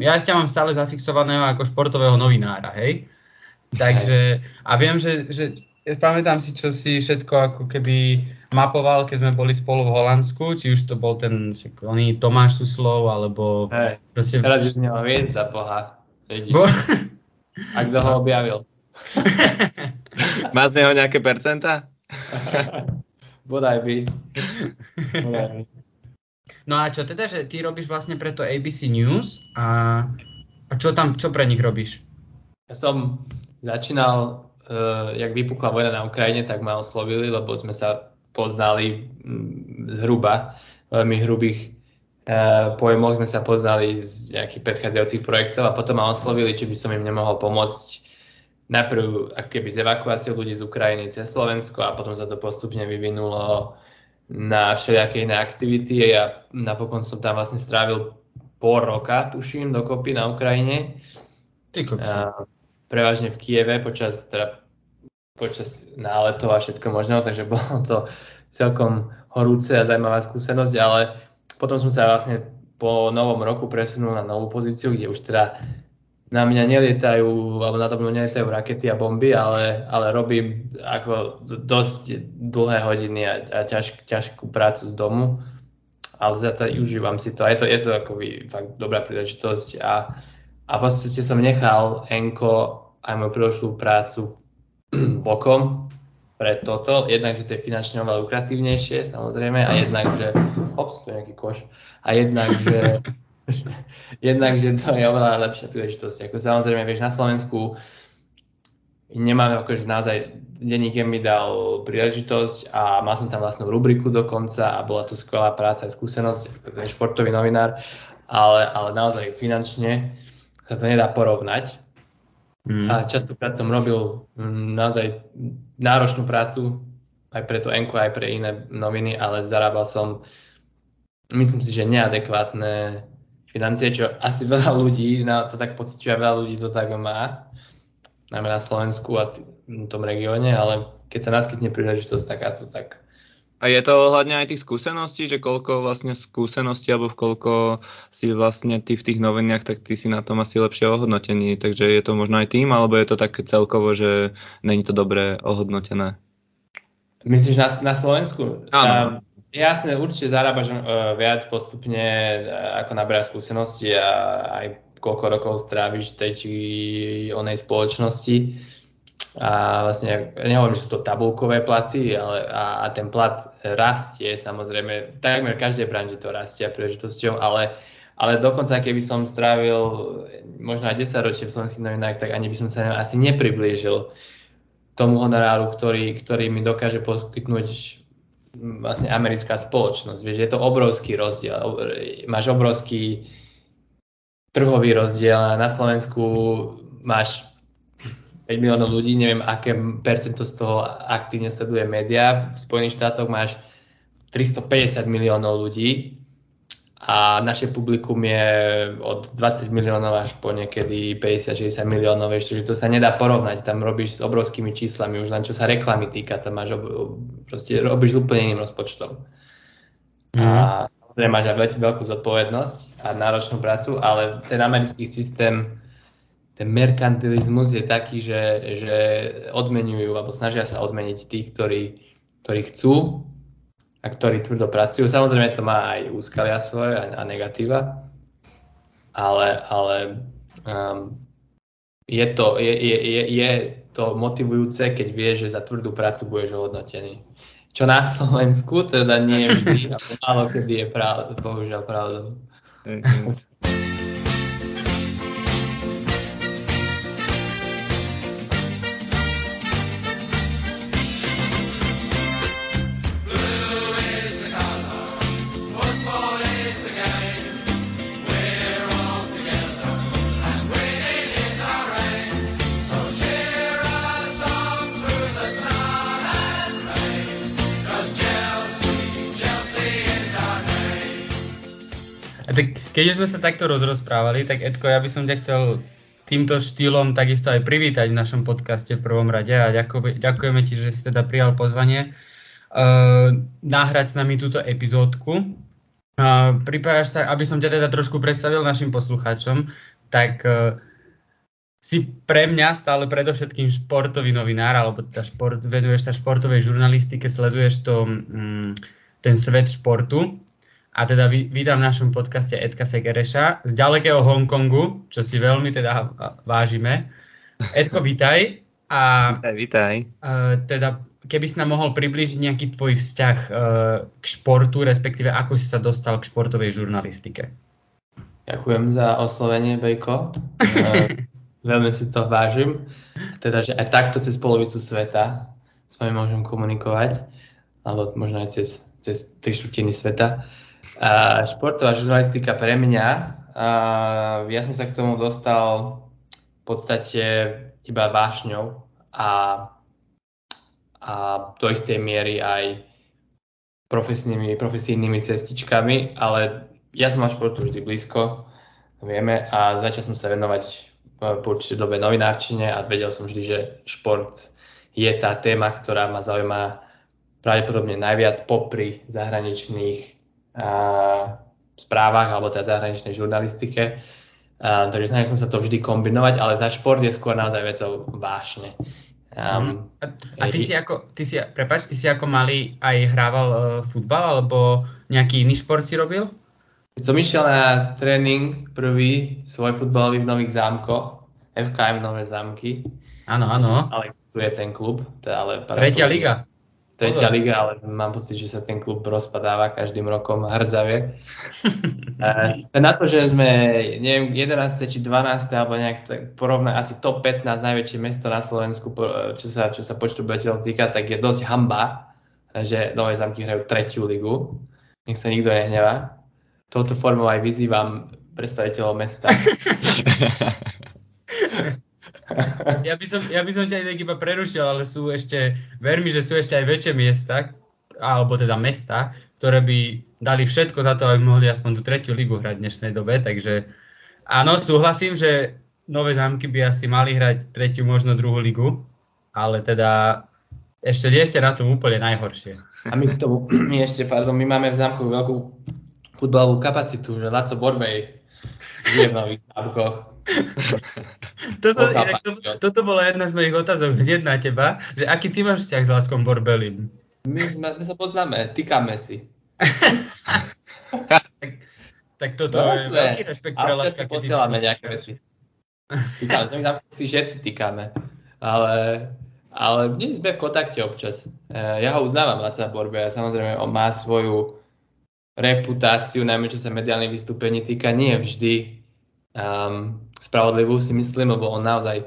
ja ťa mám stále zafixovaného ako športového novinára, hej? Takže, a viem, že, že pamätám si, čo si všetko ako keby mapoval, keď sme boli spolu v Holandsku, či už to bol ten oný Tomáš Suslov, alebo... Hej, proste... teraz už neho hviezda, boha. Bo... A kto ho objavil? Má z neho nejaké percenta? Bodaj by. Bodaj by. No a čo teda, že ty robíš vlastne preto ABC News a, a čo tam, čo pre nich robíš? Ja som začínal, uh, jak vypukla vojna na Ukrajine, tak ma oslovili, lebo sme sa poznali zhruba, veľmi hrubých uh, pojmoch sme sa poznali z nejakých predchádzajúcich projektov a potom ma oslovili, či by som im nemohol pomôcť najprv keby z evakuáciou ľudí z Ukrajiny cez Slovensko a potom sa to postupne vyvinulo na všelijaké iné aktivity ja napokon som tam vlastne strávil pol roka, tuším, dokopy na Ukrajine. Ty a, prevažne v Kieve počas, teda, počas náletov a všetko možného, takže bolo to celkom horúce a zaujímavá skúsenosť, ale potom som sa vlastne po novom roku presunul na novú pozíciu, kde už teda na mňa nelietajú, alebo na to mňa nelietajú rakety a bomby, ale, ale robím ako dosť dlhé hodiny a, a ťaž, ťažkú prácu z domu. Ale zatiaľ užívam si to. A je to, je to ako fakt dobrá príležitosť. A, a v podstate som nechal Enko aj moju predošlú prácu bokom pre toto. Jednak, že to je finančne oveľa lukratívnejšie, samozrejme, a jednak, že... Hops, to je nejaký koš. A jednak, že jednak, že to je oveľa lepšia príležitosť. Ako samozrejme, vieš, na Slovensku nemáme akože naozaj denník mi dal príležitosť a mal som tam vlastnú rubriku dokonca a bola to skvelá práca a skúsenosť, ten športový novinár, ale, ale naozaj finančne sa to nedá porovnať. Mm. A častokrát som robil mm, naozaj náročnú prácu aj pre to Enko, aj pre iné noviny, ale zarábal som, myslím si, že neadekvátne financie, čo asi veľa ľudí na to tak pociťuje, veľa ľudí to tak má, najmä na Slovensku a v tom regióne, ale keď sa naskytne príležitosť takáto, tak a je to ohľadne aj tých skúseností, že koľko vlastne skúseností alebo v koľko si vlastne ty v tých novinách, tak ty si na tom asi lepšie ohodnotený. Takže je to možno aj tým, alebo je to tak celkovo, že není to dobre ohodnotené? Myslíš na, na Slovensku? Áno. Jasne, určite zarábaš uh, viac postupne, uh, ako naberáš skúsenosti a aj koľko rokov stráviš tej či onej spoločnosti. A vlastne, nehovorím, že sú to tabulkové platy, ale a, a ten plat rastie, samozrejme, takmer každej branži to rastie príležitosťou, ale, ale dokonca keby som strávil možno aj 10 ročie v slovenských novinách, tak ani by som sa asi nepriblížil tomu honoráru, ktorý, ktorý mi dokáže poskytnúť vlastne americká spoločnosť. Vieš, je to obrovský rozdiel. Máš obrovský trhový rozdiel. Na Slovensku máš 5 miliónov ľudí, neviem, aké percento z toho aktívne sleduje média. V Spojených štátoch máš 350 miliónov ľudí a naše publikum je od 20 miliónov až po niekedy 50-60 miliónov, vieš, že to sa nedá porovnať, tam robíš s obrovskými číslami, už len čo sa reklamy týka, tam máš, ob, proste robíš úplne iným rozpočtom. Mm. A samozrejme máš aj veľkú zodpovednosť a náročnú prácu, ale ten americký systém, ten merkantilizmus je taký, že, že odmenujú, alebo snažia sa odmeniť tých, ktorí, ktorí chcú a ktorí tvrdo pracujú. Samozrejme to má aj úskalia svoje a, a negatíva, ale, ale um, je, to, je, je, je, je to motivujúce, keď vieš, že za tvrdú prácu budeš ohodnotený. Čo na Slovensku teda nie je vždy, a málo kedy je práv, bohužiaľ pravdou. Keď už sme sa takto rozrozprávali, tak Edko, ja by som ťa chcel týmto štýlom takisto aj privítať v našom podcaste v prvom rade a ďakujeme, ti, že si teda prijal pozvanie uh, nahrať s nami túto epizódku. Uh, pripájaš sa, aby som ťa teda trošku predstavil našim poslucháčom, tak uh, si pre mňa stále predovšetkým športový novinár, alebo tá šport, veduješ sa športovej žurnalistike, sleduješ to, um, ten svet športu. A teda vítam v našom podcaste Edka Segereša z ďalekého Hongkongu, čo si veľmi teda vážime. Edko, vítaj. A, vítaj, vítaj. Uh, teda, keby si nám mohol približiť nejaký tvoj vzťah uh, k športu, respektíve ako si sa dostal k športovej žurnalistike. Ďakujem za oslovenie, Bejko. Uh, veľmi si to vážim. Teda, že aj takto cez polovicu sveta s vami môžem komunikovať, alebo možno aj cez, cez tri štvrtiny sveta. Uh, športová žurnalistika pre mňa, uh, ja som sa k tomu dostal v podstate iba vášňou a, a do istej miery aj profesnými, profesijnými cestičkami, ale ja som mal športu vždy blízko, vieme, a začal som sa venovať po určitej dobe novinárčine a vedel som vždy, že šport je tá téma, ktorá ma zaujíma pravdepodobne najviac popri zahraničných správach alebo teda zahraničnej žurnalistike. Uh, takže snažil som sa to vždy kombinovať, ale za šport je skôr naozaj vecou vášne. Um, a, ty si ako, ty si, prepáč, ty si ako malý aj hrával uh, futbal alebo nejaký iný šport si robil? Keď som išiel na tréning prvý svoj futbalový v Nových zámkoch, FKM Nové zámky. Áno, áno. Ale tu je ten klub. Teda ale Tretia liga tretia liga, ale mám pocit, že sa ten klub rozpadáva každým rokom hrdzavie. na to, že sme, neviem, 11. či 12. alebo nejak tak porovnať asi top 15 najväčšie mesto na Slovensku, čo sa, čo sa počtu obyvateľov týka, tak je dosť hamba, že Nové zámky hrajú tretiu ligu. Nech sa nikto nehnevá. Touto formou aj vyzývam predstaviteľov mesta. ja, by som, ja by som ťa iba prerušil, ale sú ešte, ver mi, že sú ešte aj väčšie miesta, alebo teda mesta, ktoré by dali všetko za to, aby mohli aspoň tú tretiu ligu hrať v dnešnej dobe, takže áno, súhlasím, že Nové zámky by asi mali hrať tretiu, možno druhú ligu, ale teda ešte nie ste na tom úplne najhoršie. A my k tomu, my ešte, pardon, my máme v zámku veľkú futbalovú kapacitu, že Laco Borbej žije v Nových zámkoch. to som, inak, to, toto bola jedna z mojich otázok hneď na teba, že aký ty máš vzťah s Lackom Borbelim? My, my sa poznáme, týkame si. tak, tak toto no, je veľký rešpekt pre Lacka. keď posielame nejaké veci. Týkame, my tam si všetci týkame. Ale, ale nie sme v kontakte občas. Eh, ja ho uznávam, Laca Borbe, a samozrejme on má svoju reputáciu, najmä čo sa mediálnych vystúpení týka, nie vždy um, spravodlivú si myslím, lebo on naozaj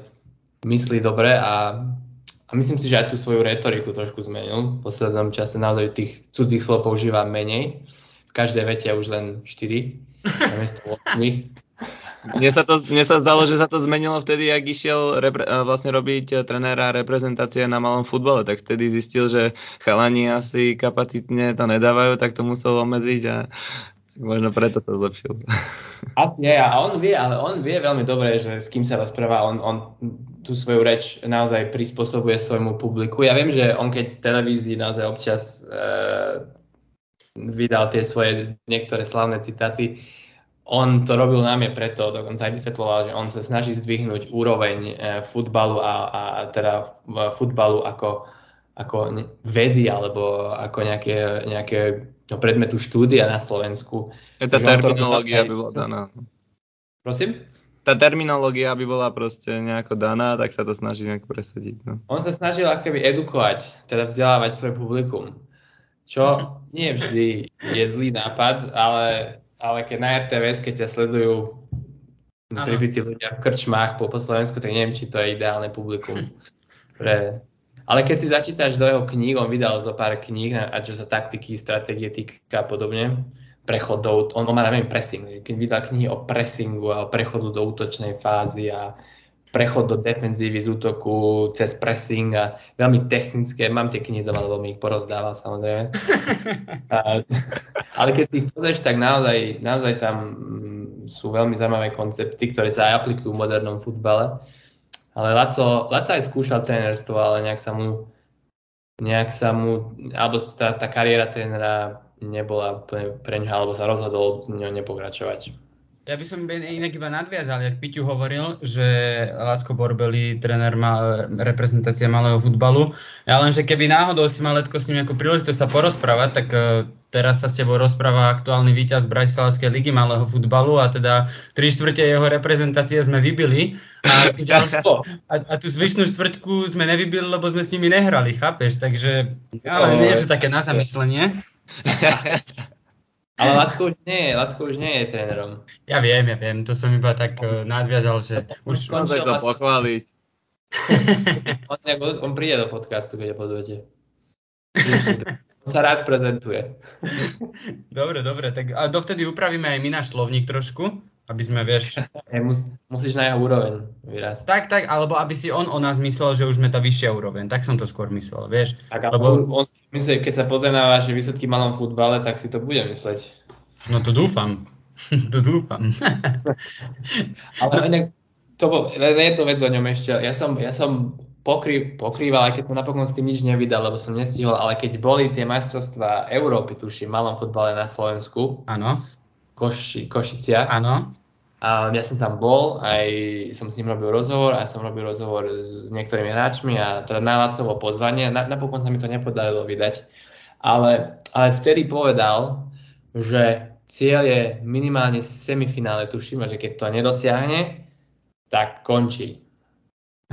myslí dobre a, a myslím si, že aj tú svoju retoriku trošku zmenil. V poslednom čase naozaj tých cudzích slov používa menej. V každej vete už len 4 namiesto 8. Mne sa, to, mne sa zdalo, že sa to zmenilo vtedy, ak išiel repre, vlastne robiť trenéra reprezentácie na malom futbale, tak vtedy zistil, že chalani asi kapacitne to nedávajú, tak to musel omedziť a Možno preto sa zlepšil. Asi je, a on vie, ale on vie veľmi dobre, že s kým sa rozpráva, on, on tú svoju reč naozaj prispôsobuje svojmu publiku. Ja viem, že on keď v televízii naozaj občas e, vydal tie svoje niektoré slavné citáty, on to robil námie preto, dokonca aj vysvetloval, že on sa snaží zdvihnúť úroveň e, futbalu a, a teda futbalu ako, ako vedy alebo ako nejaké, nejaké no, predmetu štúdia na Slovensku. Je tá terminológia by bola daná. Prosím? Tá terminológia by bola proste nejako daná, tak sa to snaží nejak presadiť. No. On sa snažil akoby edukovať, teda vzdelávať svoje publikum. Čo nie vždy je zlý nápad, ale, ale keď na RTVS, keď ťa sledujú pribití ľudia v krčmách po, po Slovensku, tak neviem, či to je ideálne publikum pre, ale keď si začítaš do jeho kníh, on vydal zo pár kníh, a čo sa taktiky, stratégie týka a podobne, prechodov, on, on má neviem pressing, keď vydal knihy o pressingu a o prechodu do útočnej fázy a prechod do defenzívy z útoku cez pressing a veľmi technické, mám tie knihy doma, lebo mi ich porozdáva samozrejme. a, ale keď si ich pozrieš, tak naozaj, naozaj tam mm, sú veľmi zaujímavé koncepty, ktoré sa aj aplikujú v modernom futbale. Ale Laco, Laco aj skúšal trénerstvo, ale nejak sa mu, nejak sa mu, alebo tá, tá kariéra trénera nebola pre ňa, alebo sa rozhodol z ňou nepokračovať. Ja by som inak iba nadviazal, jak Piťu hovoril, že Lacko Borbeli, tréner ma, reprezentácia malého futbalu. Ja len, že keby náhodou si mal letko s ním ako príležitosť sa porozprávať, tak uh, teraz sa s tebou rozpráva aktuálny víťaz Bratislavskej ligy malého futbalu a teda tri štvrte jeho reprezentácie sme vybili a, a, a tú zvyšnú štvrťku sme nevybili, lebo sme s nimi nehrali, chápeš? Takže ale niečo také na zamyslenie. Ale Lacko už nie je, Lacko už nie je trénerom. Ja viem, ja viem, to som iba tak uh, nadviazal, že už... Môžem to pochváliť. on, on príde do podcastu, keď ho pozvete. On sa rád prezentuje. Dobre, dobre, tak a dovtedy upravíme aj my náš slovník trošku, aby sme, vieš... Hey, mus, musíš na úroveň vyrásť. Tak, tak, alebo aby si on o nás myslel, že už sme tá vyššia úroveň. Tak som to skôr myslel, vieš. Tak, lebo... on, on myslí, keď sa pozrie na vaše výsledky v malom futbale, tak si to bude mysleť. No to dúfam. to dúfam. Ale inak, to bol, len jednu vec o ňom ešte. Ja som, ja som pokry, pokrýval, aj keď som napokon s tým nič nevydal, lebo som nestihol, ale keď boli tie majstrovstvá Európy, tuším, v malom futbale na Slovensku, Áno. Koši, Košiciach. Áno. A ja som tam bol, aj som s ním robil rozhovor, aj som robil rozhovor s, s niektorými hráčmi a teda na Lacovo pozvanie. Na, napokon sa mi to nepodarilo vydať. Ale, ale vtedy povedal, že cieľ je minimálne semifinále, tuším, a že keď to nedosiahne, tak končí.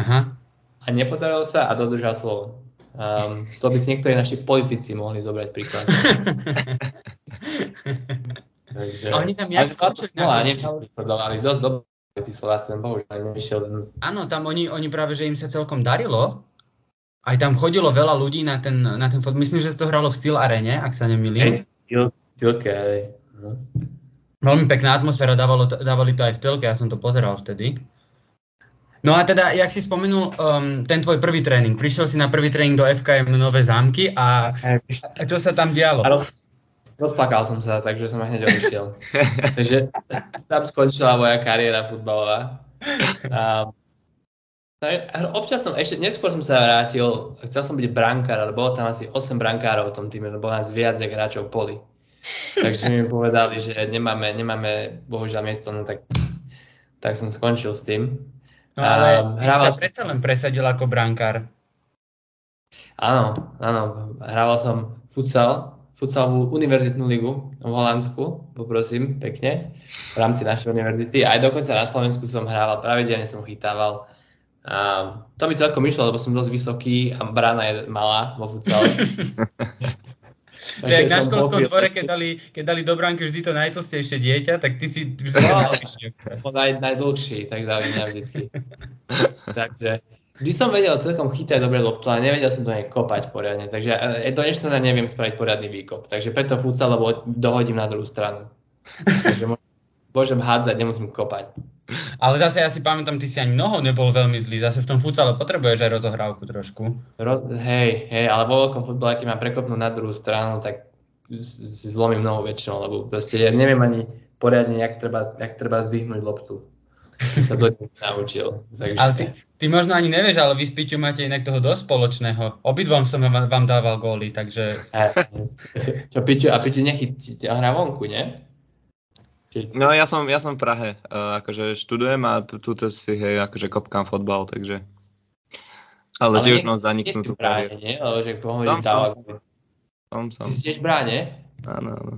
Aha. A nepodarilo sa a dodržal slovo. Um, to by si niektorí naši politici mohli zobrať príklad. Takže, a oni tam jak skočili na nevysledovali dosť dobre tí Slováci, bohužiaľ nevyšiel. Áno, tam oni, oni práve, že im sa celkom darilo. Aj tam chodilo veľa ľudí na ten, na ten fot. Myslím, že to hralo v Steel Arene, ak sa nemýlim. Steel, Steelke, hej. No. Veľmi pekná atmosféra, dávalo, dávali to aj v telke, ja som to pozeral vtedy. No a teda, jak si spomenul, um, ten tvoj prvý tréning, prišiel si na prvý tréning do FKM Nové zámky a, a čo sa tam dialo? Rozplakal som sa, takže som hneď odišiel. takže tam skončila moja kariéra futbalová. A, občas som, ešte neskôr som sa vrátil, chcel som byť brankár, ale bolo tam asi 8 brankárov v tom týme, to bolo nás viac jak hráčov poli. Takže mi povedali, že nemáme, nemáme bohužiaľ miesto, no tak, tak som skončil s tým. No ale um, hrával sa predsa len presadil ako brankár. Áno, áno, hrával som futsal, futsalovú univerzitnú ligu v Holandsku, poprosím, pekne, v rámci našej univerzity. Aj dokonca na Slovensku som hrával, pravidelne som chytával. A to mi celkom išlo, lebo som dosť vysoký a brána je malá vo futsale. To je na školskom dvore, keď dali, keď dali do bránky vždy to najtlstejšie dieťa, tak ty si vždy no, naj, najdlhší, tak dali mňa vždy. Takže Vždy som vedel celkom chytať dobre loptu, ale nevedel som do nej kopať poriadne. Takže e, do dnešného neviem spraviť poriadny výkop. Takže preto futsal, lebo dohodím na druhú stranu. Takže môžem hádzať, nemusím kopať. Ale zase ja si pamätám, ty si ani mnoho nebol veľmi zlý. Zase v tom futsale potrebuješ aj rozohrávku trošku. Ro- hej, hej, ale vo veľkom futbale, keď mám prekopnúť na druhú stranu, tak si zlomím mnoho väčšinou, lebo proste ja neviem ani poriadne, jak treba, jak treba zdvihnúť loptu sa to naučil. Takže... Ale ty, ty možno ani nevieš, ale vy s Piťu máte inak toho dosť spoločného. Obidvom som vám, vám dával góly, takže... Čo Piťu, a Piťu nechytíte a hrá vonku, nie? No ja som, ja som v Prahe, uh, akože študujem a túto si hej, akože kopkám fotbal, takže... Ale, ale tiež mám zaniknutú kariéru. nie? Lebo že pohodí som, som, som. Ty si tiež v bráne? Áno, áno.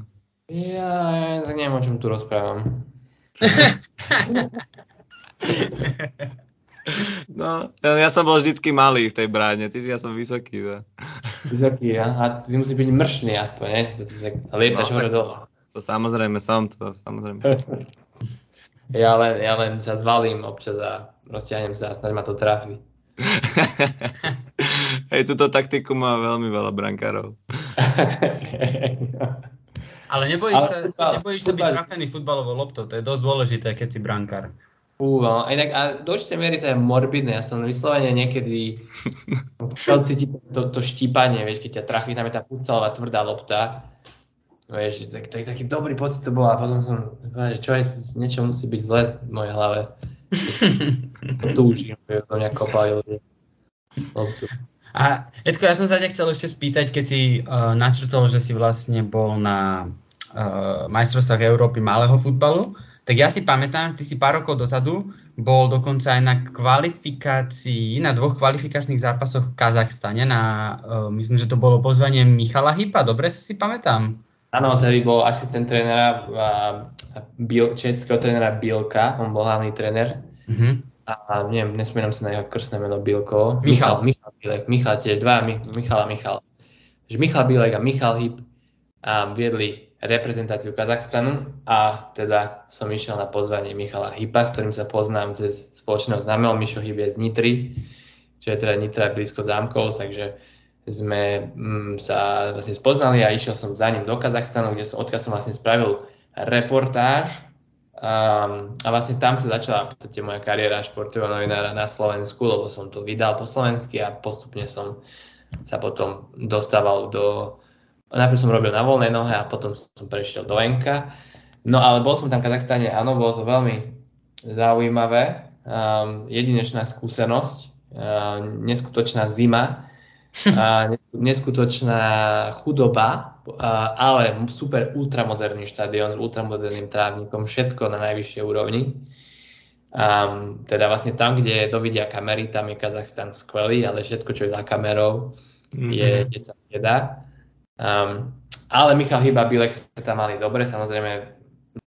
Ja, ja tak neviem, o čom tu rozprávam. No, ja som bol vždycky malý v tej bráne, ty si aspoň vysoký. No. Vysoký, ja. a ty musíš byť mršný aspoň, ne? A lietaš no, hore dole. To samozrejme som, to samozrejme. ja, len, ja len sa zvalím občas a rozťahnem sa a snáď ma to trafi. Hej, túto taktiku má veľmi veľa brankárov. Ale nebojíš Ale sa, futbal, nebojíš futbal. sa byť trafený futbalovou loptou, to je dosť dôležité, keď si brankár. Fú, no, inak a do určitej miery to je morbidné, ja som vyslovene niekedy chcel cítiť to, to štípanie, vieš, keď ťa trafí, tam je tá pucalová tvrdá lopta, vieš, tak, tak, taký dobrý pocit to bol a potom som povedal, že čo je, niečo musí byť zle v mojej hlave. Túžim, že to mňa kopali ľudia. A Edko, ja som sa ťa chcel ešte spýtať, keď si uh, načrtol, že si vlastne bol na uh, majstrovstvách Európy malého futbalu, tak ja si pamätám, že ty si pár rokov dozadu bol dokonca aj na kvalifikácii, na dvoch kvalifikačných zápasoch v Kazachstane, na, uh, myslím, že to bolo pozvanie Michala Hypa, dobre si pamätám? Áno, tedy bol asistent trénera, uh, českého trénera Bielka, on bol hlavný tréner. Uh-huh a neviem, nespomínam sa na jeho krstné meno Bilko. Michal. Michal, Michal Bilek, Michal tiež, dva Michal a Michal. Že Michal Bilek a Michal Hip a viedli reprezentáciu Kazachstanu a teda som išiel na pozvanie Michala Hypa, s ktorým sa poznám cez spoločného známeho. Mišo je z Nitry, čo je teda Nitra blízko zámkov, takže sme mm, sa vlastne spoznali a išiel som za ním do Kazachstanu, kde som, odkiaľ som vlastne spravil reportáž Um, a vlastne tam sa začala v podstate moja kariéra športového novinára na Slovensku, lebo som to vydal po slovensky a postupne som sa potom dostával do... Najprv som robil na voľnej nohe a potom som prešiel do NK. No ale bol som tam v Kazachstane, áno, bolo to veľmi zaujímavé. Um, jedinečná skúsenosť, um, neskutočná zima, a neskutočná chudoba, ale super ultramoderný štadión s ultramoderným trávnikom, všetko na najvyššej úrovni. Um, teda vlastne tam, kde dovidia kamery, tam je Kazachstan skvelý, ale všetko, čo je za kamerou, mm-hmm. je, kde sa nedá. Um, ale Michal Hyba, Bilek sa tam mali dobre, samozrejme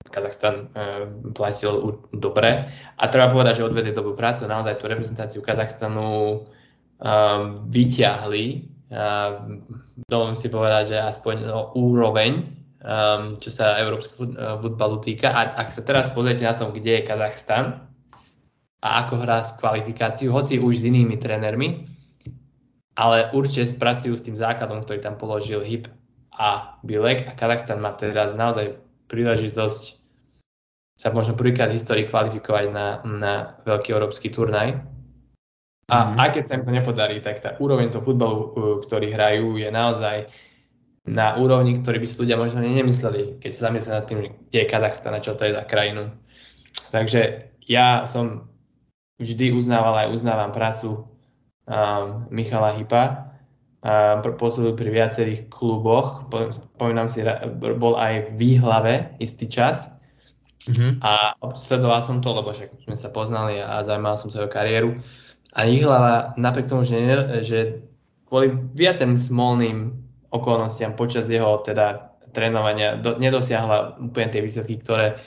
Kazachstan uh, platil dobre. A treba povedať, že odvedli dobrú prácu, naozaj tú reprezentáciu Kazachstanu um, vyťahli, um, dovolím si povedať, že aspoň no, úroveň, um, čo sa európskeho uh, futbalu týka. A ak sa teraz pozriete na tom, kde je Kazachstan a ako hrá s kvalifikáciu, hoci už s inými trénermi, ale určite spracujú s tým základom, ktorý tam položil HIP a Bilek a Kazachstan má teraz naozaj príležitosť sa možno prvýkrát v histórii kvalifikovať na, na veľký európsky turnaj a mm-hmm. aj keď sa im to nepodarí, tak tá úroveň toho futbalu, uh, ktorý hrajú, je naozaj na úrovni, ktorý by si ľudia možno nemysleli, keď sa zamyslia nad tým, kde je Kazachstan a čo to je za krajinu. Takže ja som vždy uznával aj uznávam prácu um, Michala Hypa. Um, pôsobil pri viacerých kluboch. Spomínam si, bol aj v Výhlave istý čas. Mm-hmm. A sledoval som to, lebo však sme sa poznali a zaujímal som sa o kariéru. A hlava, napriek tomu, že, že kvôli viacerým smolným okolnostiam počas jeho teda trénovania do, nedosiahla úplne tie výsledky, ktoré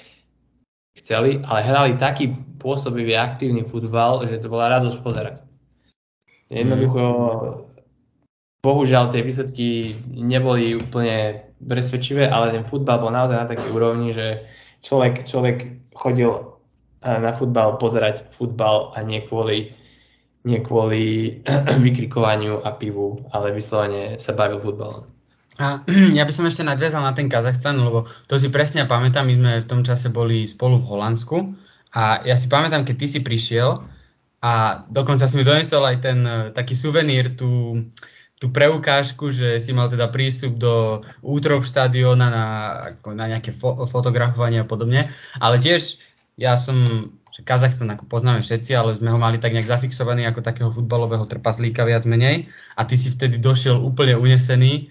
chceli, ale hrali taký pôsobivý aktívny futbal, že to bola radosť pozerať. Jednoducho, bohužiaľ tie výsledky neboli úplne presvedčivé, ale ten futbal bol naozaj na takej úrovni, že človek, človek chodil eh, na futbal pozerať futbal a nie kvôli nie kvôli vykrikovaniu a pivu, ale vyslovene sa bavil futbalom. A ja by som ešte nadviazal na ten Kazachstan, lebo to si presne pamätám, my sme v tom čase boli spolu v Holandsku a ja si pamätám, keď ty si prišiel a dokonca si mi donesol aj ten e, taký suvenír, tú, tú preukážku, že si mal teda prístup do útrop štadióna na, na nejaké fo- fotografovanie a podobne, ale tiež ja som že Kazachstan ako poznáme všetci, ale sme ho mali tak nejak zafixovaný ako takého futbalového trpaslíka viac menej. A ty si vtedy došiel úplne unesený,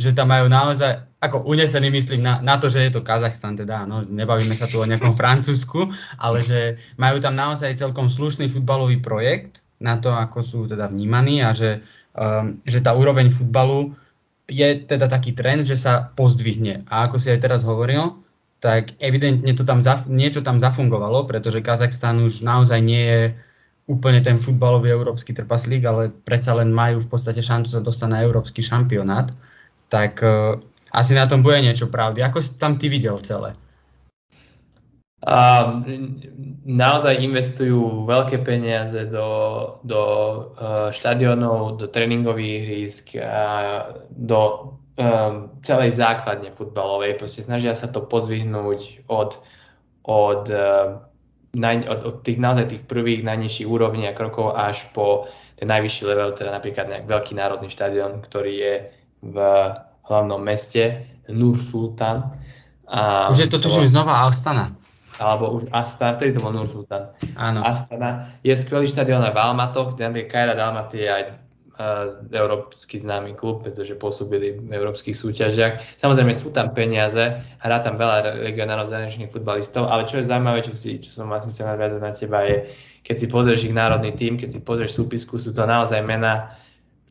že tam majú naozaj, ako unesený myslím na, na to, že je to Kazachstan, teda no, nebavíme sa tu o nejakom Francúzsku, ale že majú tam naozaj celkom slušný futbalový projekt na to, ako sú teda vnímaní a že, um, že tá úroveň futbalu je teda taký trend, že sa pozdvihne. A ako si aj teraz hovoril, tak evidentne to tam zaf- niečo tam zafungovalo, pretože Kazachstan už naozaj nie je úplne ten futbalový európsky trpaslík, ale predsa len majú v podstate šancu sa dostať na európsky šampionát, tak uh, asi na tom bude niečo pravdy. Ako si tam ty videl celé? A naozaj investujú veľké peniaze do, do uh, štadionov, do tréningových hrísk, do um, celej základne futbalovej. Proste snažia sa to pozvihnúť od, od, uh, od, od tých naozaj tých prvých najnižších úrovní a krokov až po ten najvyšší level, teda napríklad nejak veľký národný štadión, ktorý je v hlavnom meste Nur Sultan. A už je to tuším znova Astana. Alebo už Astana, ktorý to bol Nur Sultan. Áno. Astana je skvelý štadión aj v Almatoch, kde Kajra Almaty je aj európsky známy klub, pretože pôsobili v európskych súťažiach. Samozrejme sú tam peniaze, hrá tam veľa regionálnych zahraničných futbalistov, ale čo je zaujímavé, čo, si, čo som vlastne chcel nadviazať na teba, je, keď si pozrieš ich národný tým, keď si pozrieš súpisku, sú to naozaj mená,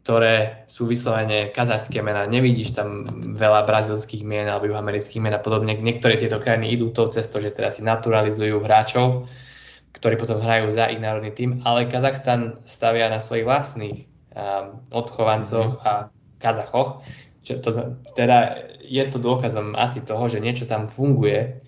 ktoré sú vyslovene kazajské mená. Nevidíš tam veľa brazilských mien alebo juhoamerických mien a podobne. Niektoré tieto krajiny idú tou cestou, že teraz si naturalizujú hráčov, ktorí potom hrajú za ich národný tým, ale Kazachstan stavia na svojich vlastných odchovancoch mm-hmm. a Kazachoch. Čo to, teda je to dôkazom asi toho, že niečo tam funguje,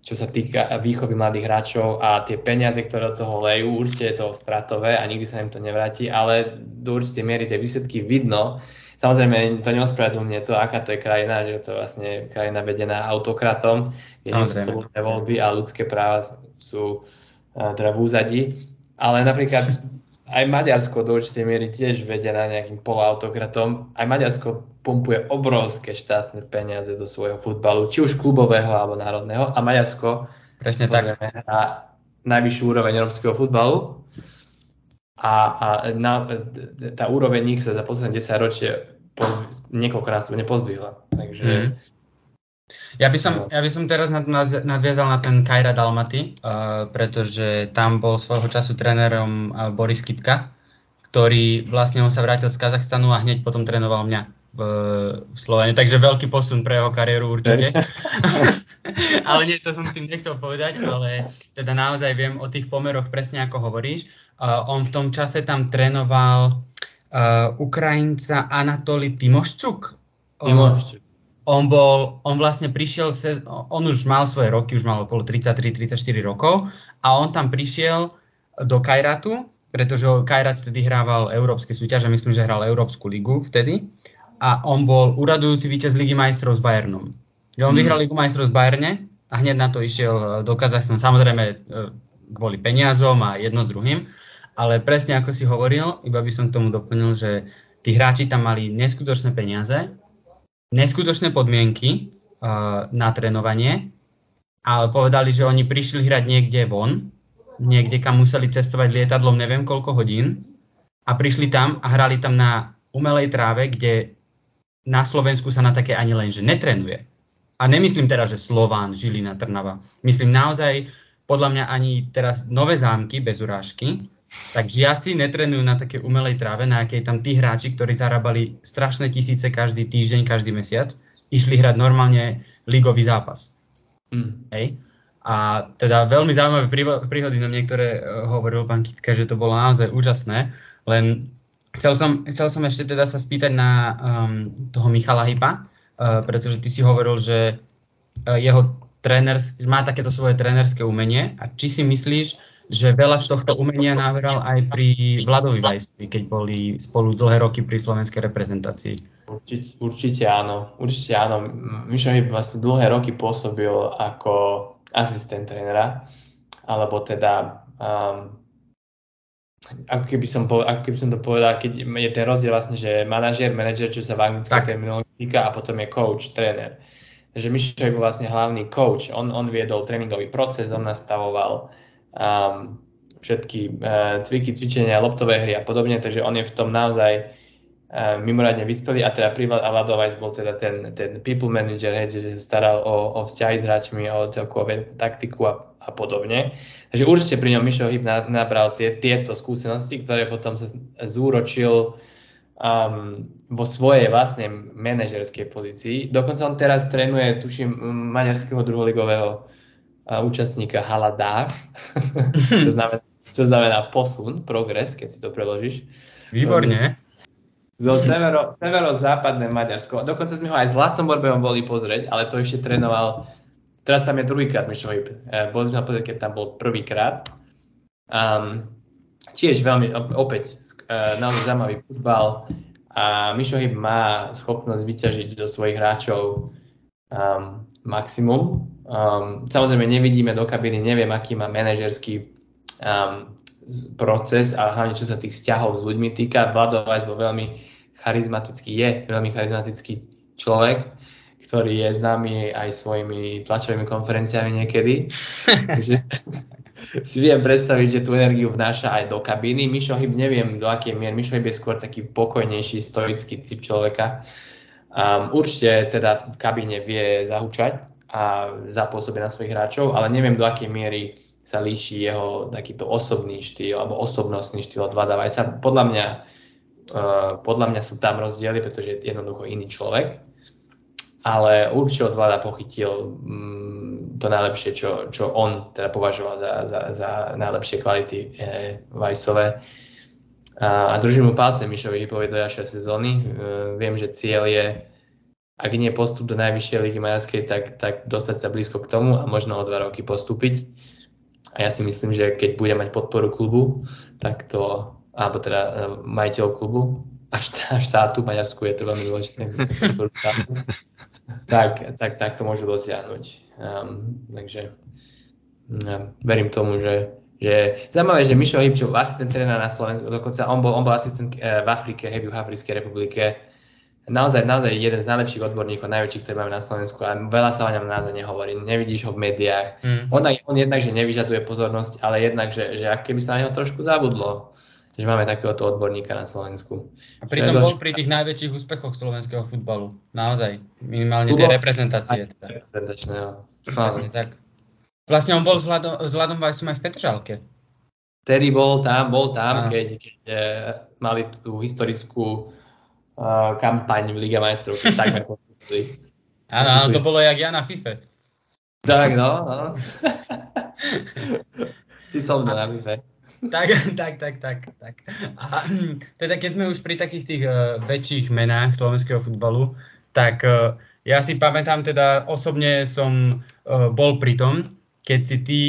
čo sa týka výchovy mladých hráčov a tie peniaze, ktoré do toho lejú, určite je to stratové a nikdy sa im to nevráti, ale do určitej miery tie výsledky vidno. Samozrejme, to neospravedlňuje to, aká to je krajina, že to je vlastne krajina vedená autokratom, kde sú slobodné voľby a ľudské práva sú uh, teda v úzadí. Ale napríklad aj Maďarsko do určitej miery tiež vedená nejakým poloautokratom. Aj Maďarsko pumpuje obrovské štátne peniaze do svojho futbalu, či už klubového alebo národného. A Maďarsko Presne tak. na najvyššiu úroveň európskeho futbalu. A, a na, tá úroveň nich sa za posledné 10 ročie niekoľkonásobne pozdvihla. Takže mm. Ja by som, ja by som teraz nadviazal na ten Kajra Dalmaty, uh, pretože tam bol svojho času trénerom uh, Boris Kitka, ktorý vlastne on sa vrátil z Kazachstanu a hneď potom trénoval mňa v, v Slovene. Takže veľký posun pre jeho kariéru určite. ale nie, to som tým nechcel povedať, ale teda naozaj viem o tých pomeroch presne ako hovoríš. Uh, on v tom čase tam trénoval uh, Ukrajinca Anatoli Timoščuk. Timoščuk on bol, on vlastne prišiel, se, on už mal svoje roky, už mal okolo 33-34 rokov a on tam prišiel do Kajratu, pretože Kajrat vtedy hrával európske súťaže, myslím, že hral Európsku ligu vtedy a on bol uradujúci víťaz Ligy majstrov s Bayernom. Že on mm. vyhral Ligu majstrov s Bayerne a hneď na to išiel e, do Kazachstanu, samozrejme e, kvôli peniazom a jedno s druhým, ale presne ako si hovoril, iba by som k tomu doplnil, že tí hráči tam mali neskutočné peniaze neskutočné podmienky uh, na trénovanie, ale povedali, že oni prišli hrať niekde von, niekde, kam museli cestovať lietadlom neviem koľko hodín a prišli tam a hrali tam na umelej tráve, kde na Slovensku sa na také ani len, že netrenuje. A nemyslím teraz, že Slován, Žilina, Trnava. Myslím naozaj, podľa mňa ani teraz nové zámky bez urážky, tak žiaci netrenujú na také umelej tráve, na akej tam tí hráči, ktorí zarábali strašné tisíce každý týždeň, každý mesiac, išli hrať normálne ligový zápas. Mm. Hej? A teda veľmi zaujímavé príhody na niektoré uh, hovoril pán Kitka, že to bolo naozaj úžasné, len chcel som, chcel som ešte teda sa spýtať na um, toho Michala Hypa, uh, pretože ty si hovoril, že uh, jeho tréners, má takéto svoje trénerské umenie a či si myslíš, že veľa z tohto umenia nabral aj pri Vladovi Vajstovi, keď boli spolu dlhé roky pri slovenskej reprezentácii. Určite, určite áno, určite áno. Mišo vlastne dlhé roky pôsobil ako asistent trénera, alebo teda um, ako keby, som, ako keby som to povedal, keď je ten rozdiel vlastne, že manažer, manažer, čo sa v anglickej terminológii týka a potom je coach, tréner. Takže Mišo je vlastne hlavný coach, on, on viedol tréningový proces, on nastavoval um, všetky uh, cviky, cvičenia, loptové hry a podobne, takže on je v tom naozaj uh, mimoriadne vyspelý a teda Privat Aladovajs bol teda ten, ten people manager, hej, že sa staral o, o vzťahy s hráčmi, o celkové taktiku a, a podobne. Takže určite pri ňom Mišo Hyb nabral tie, tieto skúsenosti, ktoré potom sa zúročil um, vo svojej vlastnej manažerskej pozícii. Dokonca on teraz trénuje, tuším, maďarského druholigového účastníka Haladár, čo, znamená, čo znamená posun, progres, keď si to preložíš. Výborne. Zo severo, severo-západné Maďarsko. Dokonca sme ho aj s Lacom Borbejom boli pozrieť, ale to ešte trénoval, teraz tam je druhýkrát Mišo Hip. E, boli sme ho pozrieť, keď tam bol prvýkrát. Um, tiež veľmi, opäť, uh, naozaj zaujímavý futbal a Mišo Hip má schopnosť vyťažiť do svojich hráčov um, maximum. Um, samozrejme nevidíme do kabiny, neviem, aký má manažerský um, proces a hlavne čo sa tých vzťahov s ľuďmi týka. Vlado Weiss bol veľmi charizmatický, je veľmi charizmatický človek, ktorý je známy aj svojimi tlačovými konferenciami niekedy. Si viem predstaviť, že tú energiu vnáša aj do kabíny. Mišo Hyb neviem do akej miery. Mišo Hyb je skôr taký pokojnejší, stoický typ človeka. Um, určite teda v kabíne vie zahučať a zapôsobiť na svojich hráčov, ale neviem do akej miery sa líši jeho takýto osobný štýl alebo osobnostný štýl od Vlada Vajsa. Podľa mňa, uh, podľa mňa sú tam rozdiely, pretože je jednoducho iný človek ale určite od vláda pochytil mm, to najlepšie, čo, čo on teda považoval za, za, za najlepšie kvality e, Vajsové. A, a držím mu palce Mišovi Hypovi do ďalšej sezóny. E, viem, že cieľ je, ak nie postup do najvyššej ligy maďarskej, tak, tak dostať sa blízko k tomu a možno o dva roky postúpiť. A ja si myslím, že keď bude mať podporu klubu, tak to, alebo teda e, majiteľ klubu a štátu, Maďarsku je to veľmi dôležité, tak, tak, tak to môžu dosiahnuť. Um, takže um, verím tomu, že, že zaujímavé, že Mišo Hybčov, asistent trénera na Slovensku, dokonca on bol, on bol asistent uh, v Afrike, v Africkej republike, naozaj, naozaj jeden z najlepších odborníkov, najväčších, ktoré máme na Slovensku a veľa sa o ňom naozaj nehovorí, nevidíš ho v médiách. Mm. On, on jednak, že nevyžaduje pozornosť, ale jednak, že, že ak keby sa na neho trošku zabudlo, že máme takéhoto odborníka na Slovensku. A pritom bol pri tých najväčších úspechoch slovenského futbalu. Naozaj. Minimálne tej reprezentácie. Teda. Reprezentačného. Vlastne tak. Vlastne on bol s Vladom, s Vladom Vajsom aj v Petržalke. Tedy bol tam, bol tam, keď, keď uh, mali tú historickú uh, kampaň v Liga majstrov, takmer Áno, áno, to bolo jak ja na FIFA. Tak, no, no. Ty som na FIFA tak, tak, tak, tak, tak. A teda keď sme už pri takých tých uh, väčších menách slovenského futbalu, tak uh, ja si pamätám teda, osobne som uh, bol pri tom, keď si ty,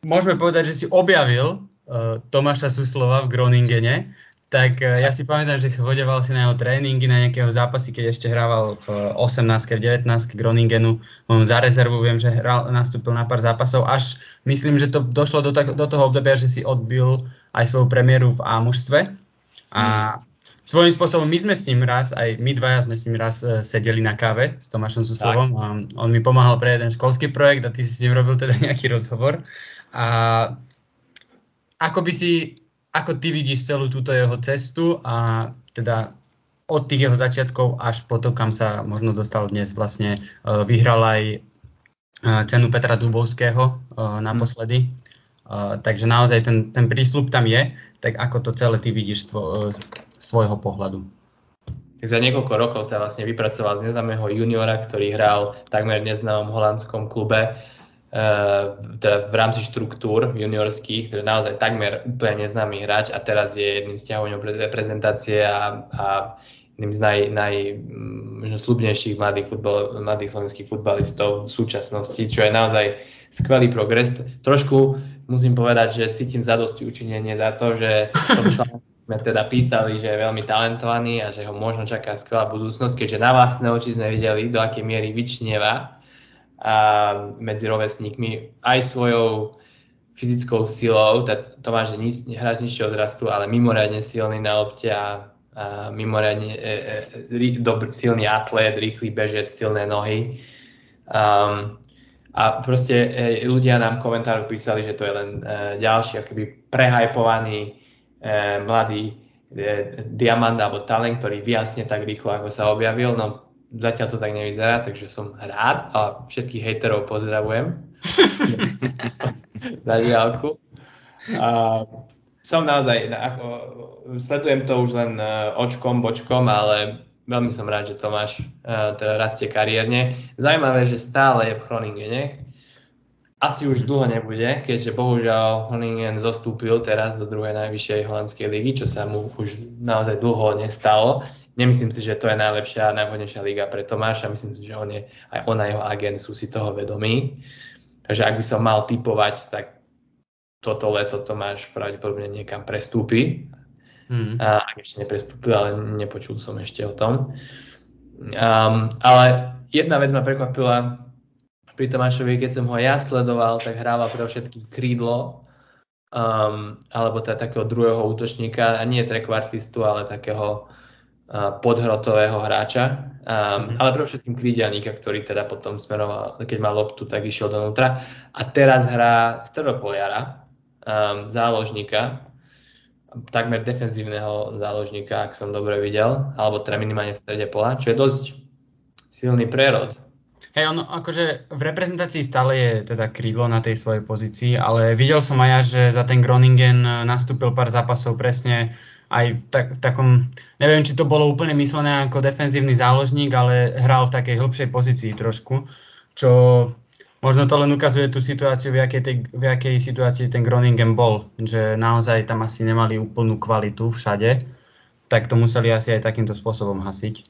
môžeme povedať, že si objavil uh, Tomáša Suslova v Groningene tak e, ja si pamätám, že chodeval si na jeho tréningy, na nejakého zápasy, keď ešte hrával v 18 v 19 Groningenu. On za rezervu viem, že hral, nastúpil na pár zápasov, až myslím, že to došlo do, tak, do toho obdobia, že si odbil aj svoju premiéru v A mužstve. A mm. svojím spôsobom my sme s ním raz, aj my dvaja sme s ním raz uh, sedeli na káve s Tomášom Suslovom a on mi pomáhal pre jeden školský projekt a ty si s ním robil teda nejaký rozhovor. A ako by si ako ty vidíš celú túto jeho cestu a teda od tých jeho začiatkov až po to, kam sa možno dostal dnes. Vlastne uh, vyhral aj uh, cenu Petra Dubovského uh, naposledy. Uh, takže naozaj ten, ten prísľub tam je. Tak ako to celé ty vidíš tvo, svojho pohľadu? Tak za niekoľko rokov sa vlastne vypracoval z neznámeho juniora, ktorý hral v takmer neznámom holandskom klube teda v rámci štruktúr juniorských, ktorý je naozaj takmer úplne neznámy hráč a teraz je jedným z ťahovňov reprezentácie a, a jedným z naj, naj slubnejších mladých, futbol, mladých slovenských futbalistov v súčasnosti, čo je naozaj skvelý progres. Trošku musím povedať, že cítim zadosti učinenie za to, že tom sme teda písali, že je veľmi talentovaný a že ho možno čaká skvelá budúcnosť, keďže na vlastné oči sme videli, do akej miery vyčnieva a medzi rovesníkmi aj svojou fyzickou silou, to má, že níz, hráč nižšieho zrastu, ale mimoriadne silný na lopte a, a mimoriadne e, e, dobrý, silný atlét, rýchly bežec, silné nohy. Um, a proste e, ľudia nám komentároch písali, že to je len e, ďalší akoby prehajpovaný e, mladý e, diamant alebo talent, ktorý vyjasne tak rýchlo, ako sa objavil. No Zatiaľ to tak nevyzerá, takže som rád a všetkých hejterov pozdravujem na diálku. A som naozaj, ako, sledujem to už len uh, očkom, bočkom, ale veľmi som rád, že Tomáš uh, teda rastie kariérne. Zajímavé, že stále je v Chroningene. Asi už dlho nebude, keďže bohužiaľ Groningen zostúpil teraz do druhej najvyššej holandskej ligy, čo sa mu už naozaj dlho nestalo. Nemyslím si, že to je najlepšia a najvhodnejšia liga pre Tomáša. Myslím si, že on je, aj on a jeho agent sú si toho vedomí. Takže ak by som mal typovať, tak toto leto Tomáš pravdepodobne niekam prestúpi. Mm. A ak ešte neprestúpil, ale nepočul som ešte o tom. Um, ale jedna vec ma prekvapila pri Tomášovi, keď som ho ja sledoval, tak hrával pre všetky krídlo, um, alebo teda takého druhého útočníka, a nie trekvartistu, ale takého podhrotového hráča, Um, mm-hmm. Ale pre všetkým krídelníka, ktorý teda potom smeroval, keď mal loptu, tak išiel donútra. A teraz hrá stredopoliara, um, záložníka, takmer defenzívneho záložníka, ak som dobre videl, alebo teda minimálne v strede pola, čo je dosť silný prerod. Hej, ono akože v reprezentácii stále je teda krídlo na tej svojej pozícii, ale videl som aj ja, že za ten Groningen nastúpil pár zápasov presne aj v, tak, v takom, neviem, či to bolo úplne myslené ako defenzívny záložník, ale hral v takej hĺbšej pozícii trošku, čo možno to len ukazuje tú situáciu, v akej, tej, v akej situácii ten Groningen bol, že naozaj tam asi nemali úplnú kvalitu všade, tak to museli asi aj takýmto spôsobom hasiť.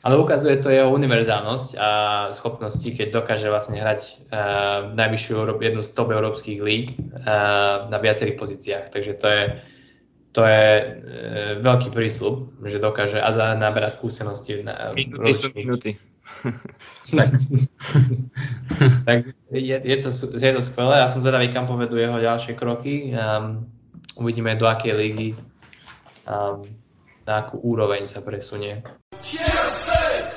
Ale ukazuje to jeho univerzálnosť a schopnosti, keď dokáže vlastne hrať uh, najvyššiu jednu z top európskych líg uh, na viacerých pozíciách. Takže to je to je e, veľký prísľub, že dokáže a za naberá skúsenosti. Na, minuty sú minuty. tak, tak je, je, to, je to skvelé. Ja som zvedavý, kam povedú jeho ďalšie kroky. Um, uvidíme, do akej ligy, um, na akú úroveň sa presunie. Chelsea!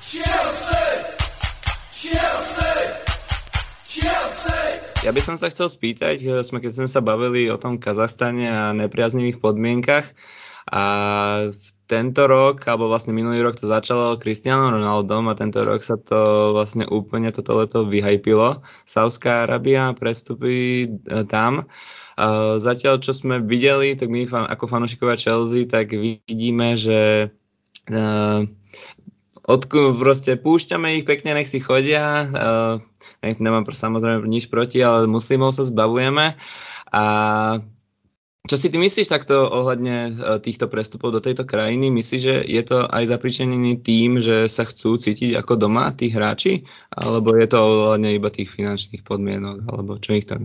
Chelsea! Chelsea! Ja by som sa chcel spýtať, eh, keď sme sa bavili o tom Kazachstane a nepriaznivých podmienkach a tento rok, alebo vlastne minulý rok to začalo Cristiano Ronaldom a tento rok sa to vlastne úplne toto leto vyhajpilo. Saudská Arábia prestupí eh, tam. Zatiaľ, čo sme videli, tak my ako fanúšikovia Chelsea, tak vidíme, že eh, odku, proste púšťame ich pekne, nech si chodia, nemám samozrejme nič proti, ale muslimov sa zbavujeme. A čo si ty myslíš takto ohľadne e, týchto prestupov do tejto krajiny? Myslíš, že je to aj zapričenený tým, že sa chcú cítiť ako doma tí hráči? Alebo je to ohľadne iba tých finančných podmienok? Alebo čo ich tak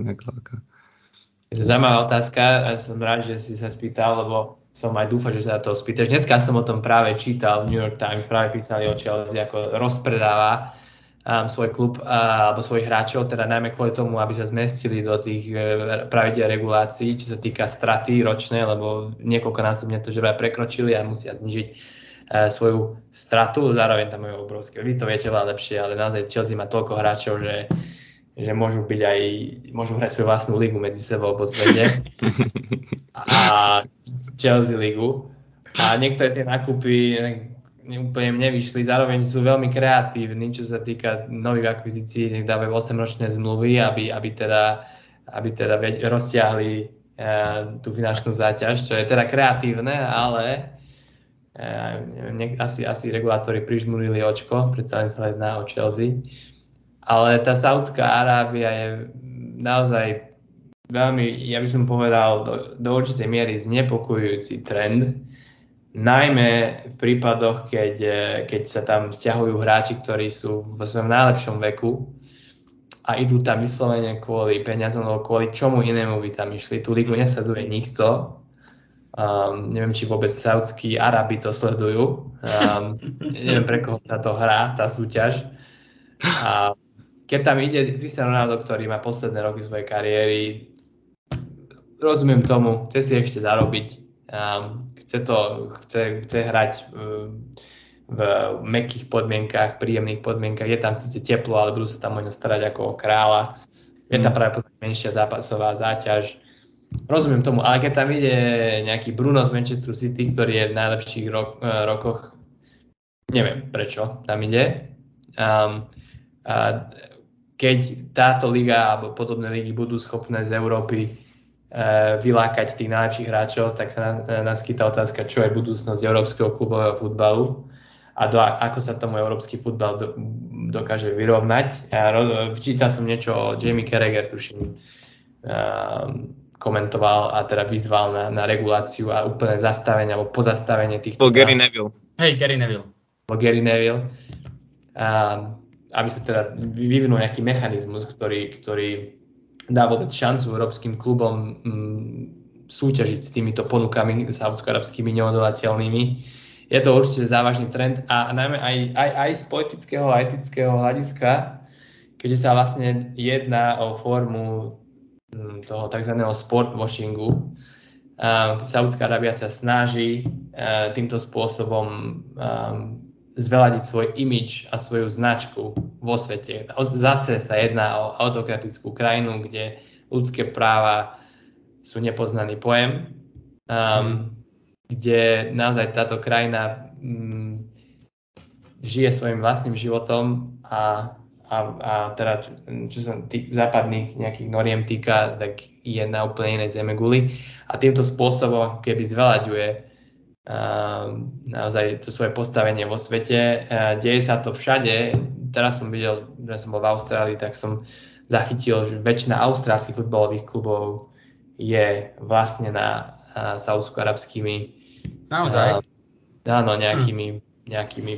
to zaujímavá otázka a som rád, že si sa spýtal, lebo som aj dúfal, že sa na to spýtaš. Dneska som o tom práve čítal v New York Times, práve písali o Chelsea, ako rozpredáva um, svoj klub uh, alebo svojich hráčov, teda najmä kvôli tomu, aby sa zmestili do tých uh, pravidel regulácií, čo sa týka straty ročné, lebo niekoľkonásobne to že prekročili a musia znižiť uh, svoju stratu, zároveň tam je obrovské. Vy to viete veľa lepšie, ale naozaj Chelsea má toľko hráčov, že že môžu byť aj, môžu hrať svoju vlastnú ligu medzi sebou po svete a Chelsea ligu. A niektoré tie nákupy úplne nevyšli. Zároveň sú veľmi kreatívni, čo sa týka nových akvizícií, nech dávajú 8-ročné zmluvy, aby, aby teda, aby teda roztiahli e, tú finančnú záťaž, čo je teda kreatívne, ale e, neviem, asi, asi regulátori prižmurili očko, predsa len sa jedná o Chelsea. Ale tá Saudská Arábia je naozaj veľmi, ja by som povedal, do, do určitej miery znepokojujúci trend, najmä v prípadoch, keď, e, keď sa tam stiahujú hráči, ktorí sú vo svojom najlepšom veku a idú tam vyslovene kvôli peniazom, alebo kvôli čomu inému by tam išli. Tú ligu nesleduje nikto. Um, neviem, či vôbec saudskí Arabi to sledujú. Um, neviem, pre koho sa to hrá, tá súťaž. A keď tam ide Cristiano Ronaldo, ktorý má posledné roky svojej kariéry, rozumiem tomu, chce si ešte zarobiť. Um, chce, to, chce, chce hrať v mekých podmienkách, príjemných podmienkách, je tam síce teplo, ale budú sa tam možno starať ako o kráľa, je tam mm. práve menšia zápasová záťaž. Rozumiem tomu, ale keď tam ide nejaký Bruno z Manchester City, ktorý je v najlepších rok, uh, rokoch, neviem prečo tam ide. Um, a keď táto liga alebo podobné ligy budú schopné z Európy vylákať tých najlepších hráčov, tak sa nás skýta otázka, čo je budúcnosť európskeho klubového futbalu a do, ako sa tomu európsky futbal do, dokáže vyrovnať. Ja čítal som niečo o Jamie Carragher, tuším, uh, komentoval a teda vyzval na, na reguláciu a úplné zastavenie alebo pozastavenie tých... Bol Gary Neville. Hej, Gary Neville. Bol Gary Neville. Uh, aby sa teda vyvinul nejaký mechanizmus, ktorý, ktorý dá vôbec šancu európskym klubom mm, súťažiť s týmito ponukami saudsko-arabskými neodolateľnými. Je to určite závažný trend a najmä aj, aj, aj z politického a etického hľadiska, keďže sa vlastne jedná o formu mm, toho tzv. sportwashingu, Um, Saudská Arábia sa snaží uh, týmto spôsobom um, zveladiť svoj imič a svoju značku vo svete. Zase sa jedná o autokratickú krajinu, kde ľudské práva sú nepoznaný pojem, um, kde naozaj táto krajina um, žije svojim vlastným životom a, a, a teda čo sa tých západných nejakých noriem týka, tak je na úplne inej guli a týmto spôsobom keby zvelaďuje naozaj to svoje postavenie vo svete. Deje sa to všade. Teraz som videl, že som bol v Austrálii, tak som zachytil, že väčšina austrálskych futbalových klubov je vlastne na saudsko-arabskými Naozaj? áno, nejakými, nejakými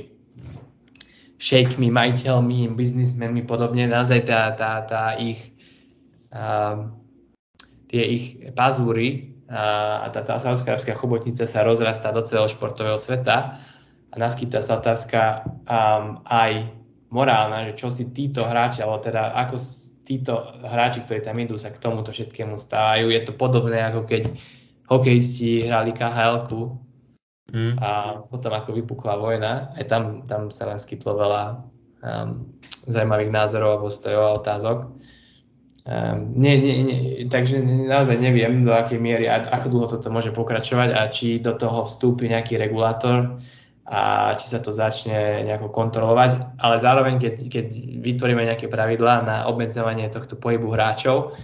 šejkmi, majiteľmi, biznismenmi podobne. Naozaj tá, tá, tá ich uh, tie ich pazúry a tá, tá saudská chobotnica sa rozrastá do celého športového sveta a naskytá sa otázka um, aj morálna, že čo si títo hráči, alebo teda ako títo hráči, ktorí tam idú, sa k tomuto všetkému stávajú. Je to podobné, ako keď hokejisti hrali khl mm. a potom ako vypukla vojna, aj tam, tam sa naskytlo veľa um, zaujímavých názorov a postojov a otázok. Um, nie, nie, nie, takže naozaj neviem, do akej miery a ako dlho toto môže pokračovať a či do toho vstúpi nejaký regulátor a či sa to začne nejako kontrolovať. Ale zároveň, keď, keď vytvoríme nejaké pravidlá na obmedzovanie tohto pohybu hráčov,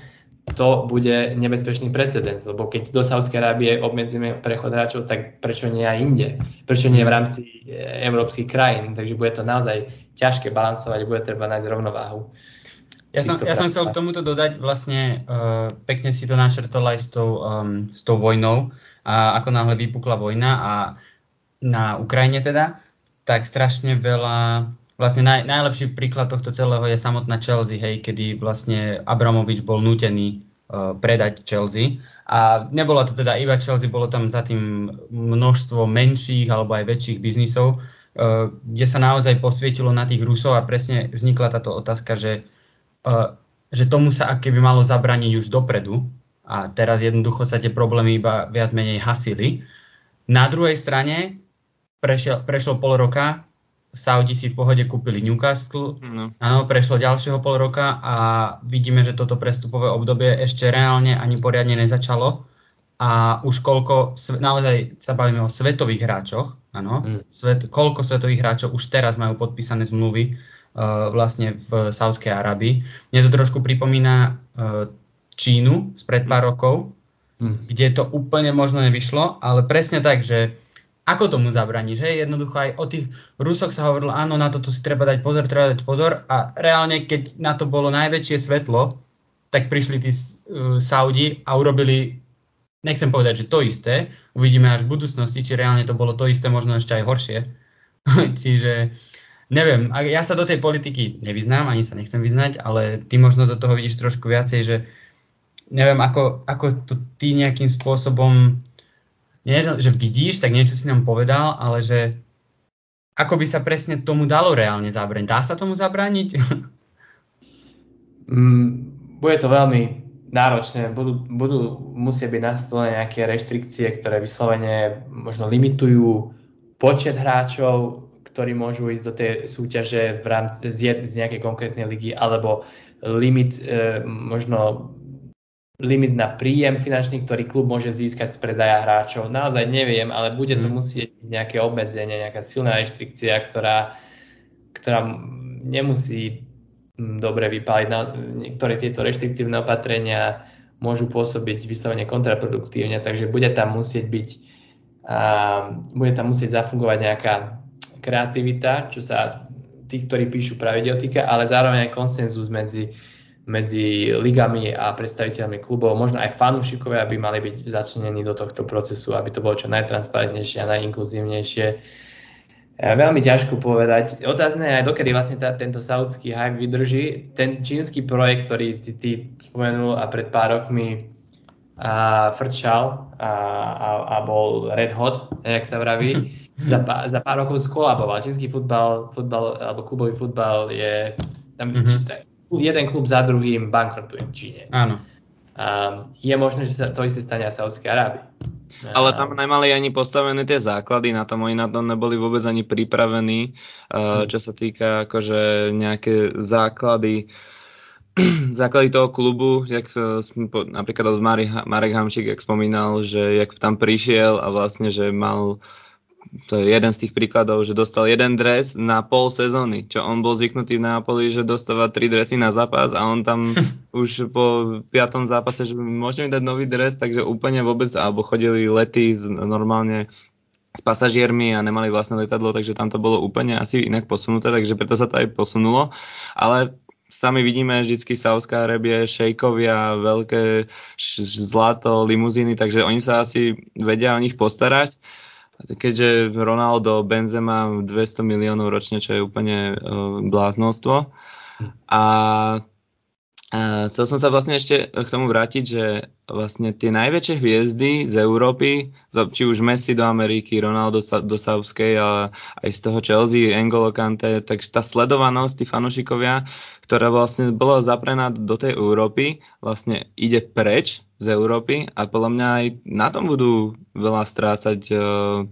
to bude nebezpečný precedens, lebo keď do Sávskej Arábie obmedzíme prechod hráčov, tak prečo nie aj inde? Prečo nie v rámci e, európskych krajín? Takže bude to naozaj ťažké balansovať, bude treba nájsť rovnováhu. Ja som, ja som chcel k tomuto dodať, vlastne uh, pekne si to našrtol aj s tou, um, s tou vojnou. A ako náhle vypukla vojna a na Ukrajine teda, tak strašne veľa, vlastne naj, najlepší príklad tohto celého je samotná Chelsea, hej, kedy vlastne Abramovič bol nútený uh, predať Chelsea. A nebola to teda iba Chelsea, bolo tam za tým množstvo menších alebo aj väčších biznisov, uh, kde sa naozaj posvietilo na tých Rusov a presne vznikla táto otázka, že že tomu sa keby malo zabraniť už dopredu a teraz jednoducho sa tie problémy iba viac menej hasili. Na druhej strane prešiel, prešlo pol roka, Saudi si v pohode kúpili Newcastle, no. áno, prešlo ďalšieho pol roka a vidíme, že toto prestupové obdobie ešte reálne ani poriadne nezačalo a už koľko, naozaj sa bavíme o svetových hráčoch, áno, mm. svet, koľko svetových hráčov už teraz majú podpísané zmluvy vlastne v Saudskej Arabii. Mne to trošku pripomína uh, Čínu spred pár rokov, mm. kde to úplne možno nevyšlo, ale presne tak, že ako tomu zabraniť, hej, jednoducho aj o tých Rusoch sa hovorilo, áno, na toto si treba dať pozor, treba dať pozor a reálne, keď na to bolo najväčšie svetlo, tak prišli tí uh, Saudi a urobili, nechcem povedať, že to isté, uvidíme až v budúcnosti, či reálne to bolo to isté, možno ešte aj horšie. Čiže neviem, ja sa do tej politiky nevyznám, ani sa nechcem vyznať, ale ty možno do toho vidíš trošku viacej, že neviem, ako, ako to ty nejakým spôsobom, nie, že vidíš, tak niečo si nám povedal, ale že ako by sa presne tomu dalo reálne zabrániť. Dá sa tomu zabrániť? Mm, bude to veľmi náročné. Budú, budú musieť byť nastolené nejaké reštrikcie, ktoré vyslovene možno limitujú počet hráčov, ktorí môžu ísť do tej súťaže v rámci z, z nejakej konkrétnej ligy, alebo limit, e, možno limit na príjem finančný, ktorý klub môže získať z predaja hráčov. Naozaj neviem, ale bude to mm. musieť byť nejaké obmedzenie, nejaká silná reštrikcia, ktorá, ktorá nemusí dobre vypáliť. Niektoré tieto reštriktívne opatrenia môžu pôsobiť vyslovene kontraproduktívne, takže bude tam musieť byť a bude tam musieť zafungovať nejaká kreativita, čo sa tí, ktorí píšu pravidel týka, ale zároveň aj konsenzus medzi, medzi ligami a predstaviteľmi klubov, možno aj fanúšikovia, aby mali byť začlenení do tohto procesu, aby to bolo čo najtransparentnejšie a najinkluzívnejšie. Veľmi ťažko povedať. Otázne je aj dokedy vlastne tá, tento saudský hype vydrží. Ten čínsky projekt, ktorý si ty spomenul a pred pár rokmi a frčal a, a, a bol red hot, jak sa vraví, za, pár, za pár rokov skolaboval. Čínsky futbal, futbal alebo klubový futbal je, tam mm-hmm. jeden klub za druhým bankrotuje v Číne. Áno. A je možné, že sa to isté stane aj Saudskej Arábii. Ale tam nemali ani postavené tie základy na tom, oni na to neboli vôbec ani pripravení, uh, čo sa týka akože nejaké základy základy toho klubu, jak napríklad od Marek Hamšik, jak spomínal, že jak tam prišiel a vlastne, že mal to je jeden z tých príkladov, že dostal jeden dres na pol sezóny, čo on bol zvyknutý v Neapoli, že dostáva tri dresy na zápas a on tam už po piatom zápase, že môže mi dať nový dres, takže úplne vôbec, alebo chodili lety z, normálne s pasažiermi a nemali vlastné letadlo, takže tam to bolo úplne asi inak posunuté, takže preto sa to aj posunulo. Ale sami vidíme vždycky Saudská Arábie, šejkovia, veľké zlato, limuzíny, takže oni sa asi vedia o nich postarať keďže Ronaldo, Benzema 200 miliónov ročne, čo je úplne uh, bláznostvo. A uh, chcel som sa vlastne ešte k tomu vrátiť, že vlastne tie najväčšie hviezdy z Európy, či už Messi do Ameriky, Ronaldo do Savskej, ale aj z toho Chelsea, Engolo Kante, tak tá sledovanosť, tí fanúšikovia, ktorá vlastne bola zaprená do tej Európy, vlastne ide preč z Európy a podľa mňa aj na tom budú veľa strácať uh,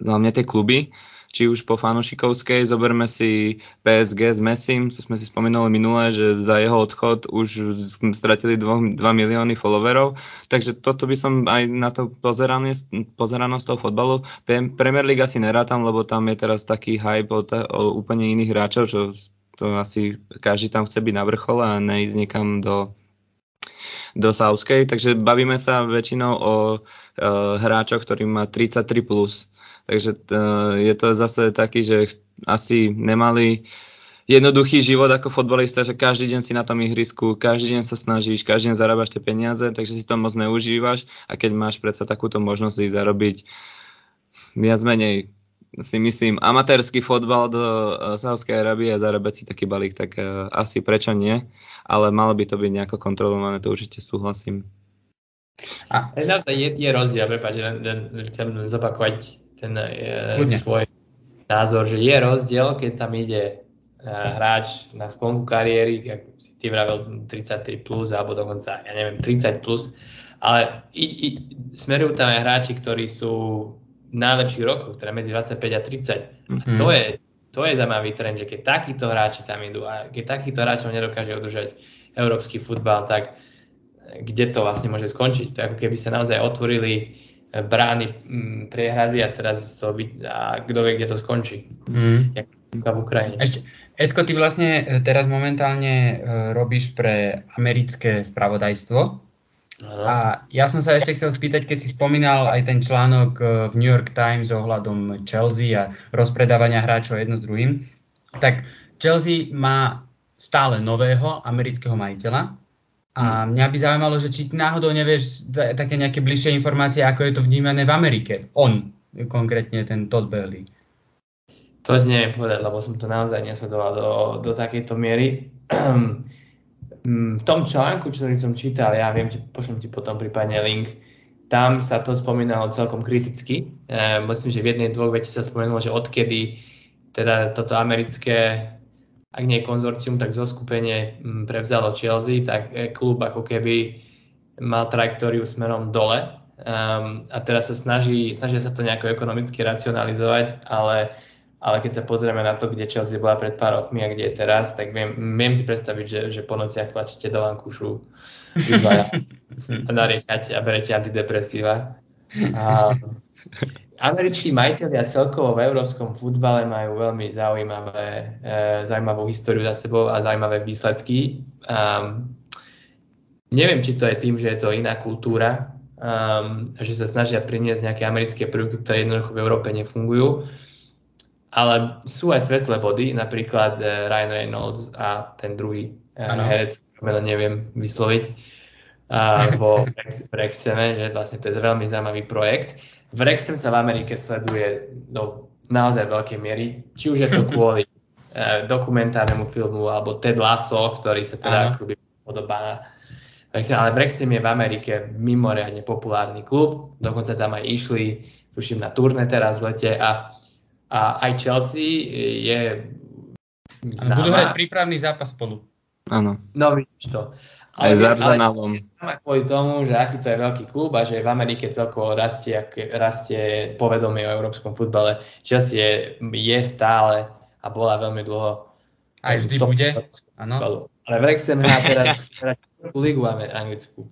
hlavne tie kluby, či už po fanušikovskej, zoberme si PSG s Messim, čo sme si spomínali minule, že za jeho odchod už stratili 2, 2 milióny followerov, takže toto by som aj na to pozeranosť toho fotbalu. Premier League asi nerátam, lebo tam je teraz taký hype o, o úplne iných hráčov, čo to asi každý tam chce byť na vrchole a neísť niekam do do Sauskej, takže bavíme sa väčšinou o uh, hráčoch, ktorý má 33+. Plus. Takže uh, je to zase taký, že asi nemali jednoduchý život ako fotbalista, že každý deň si na tom ihrisku, každý deň sa snažíš, každý deň zarábaš tie peniaze, takže si to moc neužívaš a keď máš predsa takúto možnosť ich zarobiť viac menej si myslím, amatérsky fotbal do uh, Sávskej Arábie a zarábať si taký balík, tak uh, asi prečo nie, ale malo by to byť nejako kontrolované, to určite súhlasím. A je, je rozdiel, prepáč, len, len, chcem zopakovať ten uh, svoj názor, že je rozdiel, keď tam ide uh, hráč na sklonku kariéry, ako si ty vravel 33 plus, alebo dokonca, ja neviem, 30 plus, ale i, i, smerujú tam aj hráči, ktorí sú najlepších rokoch, teda medzi 25 a 30. Mm-hmm. A mhm. to je, to je zaujímavý trend, že keď takíto hráči tam idú a keď takýchto hráčov nedokáže udržať európsky futbal, tak kde to vlastne môže skončiť? To ako keby sa naozaj otvorili brány mm, priehrady a teraz to a kto vie, kde to skončí. Mm. Jak v Ukrajine. Ešte, Edko, ty vlastne e, teraz momentálne e, robíš pre americké spravodajstvo a ja som sa ešte chcel spýtať, keď si spomínal aj ten článok eh, v New York Times ohľadom Chelsea a rozpredávania hráčov jedno s druhým, tak Chelsea má stále nového amerického majiteľa a hmm. mňa by zaujímalo, že či náhodou nevieš také nejaké bližšie informácie, ako je to vnímané v Amerike. On, konkrétne ten Todd Bailey. To neviem povedať, lebo som to naozaj nesledoval do, do takejto miery. Mm, v tom článku, ktorý som čítal, ja viem, ti, pošlem ti potom prípadne link, tam sa to spomínalo celkom kriticky. E, myslím, že v jednej, dvoch vete sa spomenulo, že odkedy teda toto americké, ak nie konzorcium, tak zoskupenie mm, prevzalo Chelsea, tak e, klub ako keby mal trajektóriu smerom dole. Um, a teraz sa snaží, snažia sa to nejako ekonomicky racionalizovať, ale ale keď sa pozrieme na to, kde Chelsea bola pred pár rokmi a kde je teraz, tak viem, viem si predstaviť, že, že po nociach tlačíte do vankúšu a nariekate a berete antidepresíva. A americkí majiteľia celkovo v európskom futbale majú veľmi zaujímavé, e, zaujímavú históriu za sebou a zaujímavé výsledky. Um, neviem, či to je tým, že je to iná kultúra, um, že sa snažia priniesť nejaké americké prvky, ktoré jednoducho v Európe nefungujú ale sú aj svetlé body, napríklad uh, Ryan Reynolds a ten druhý uh, herec, meno neviem vysloviť, uh, vo Wrexhame, že vlastne to je veľmi zaujímavý projekt. Wrexham sa v Amerike sleduje do naozaj veľkej miery, či už je to kvôli uh, dokumentárnemu filmu, alebo Ted Lasso, ktorý sa teda akoby podobá na ale Wrexham je v Amerike mimoriadne populárny klub, dokonca tam aj išli, tuším, na turné teraz v lete a a aj Chelsea je známa. Budú hrať prípravný zápas spolu. Áno. No vidíš to. Aj s Arsenalom. Kvôli tomu, že aký to je veľký klub a že v Amerike celkovo rastie, rastie povedomie o európskom futbale. Chelsea je, je stále a bola veľmi dlho. Aj vždy bude, áno. Ale Wrexham hrá teraz, teraz ligu anglickú.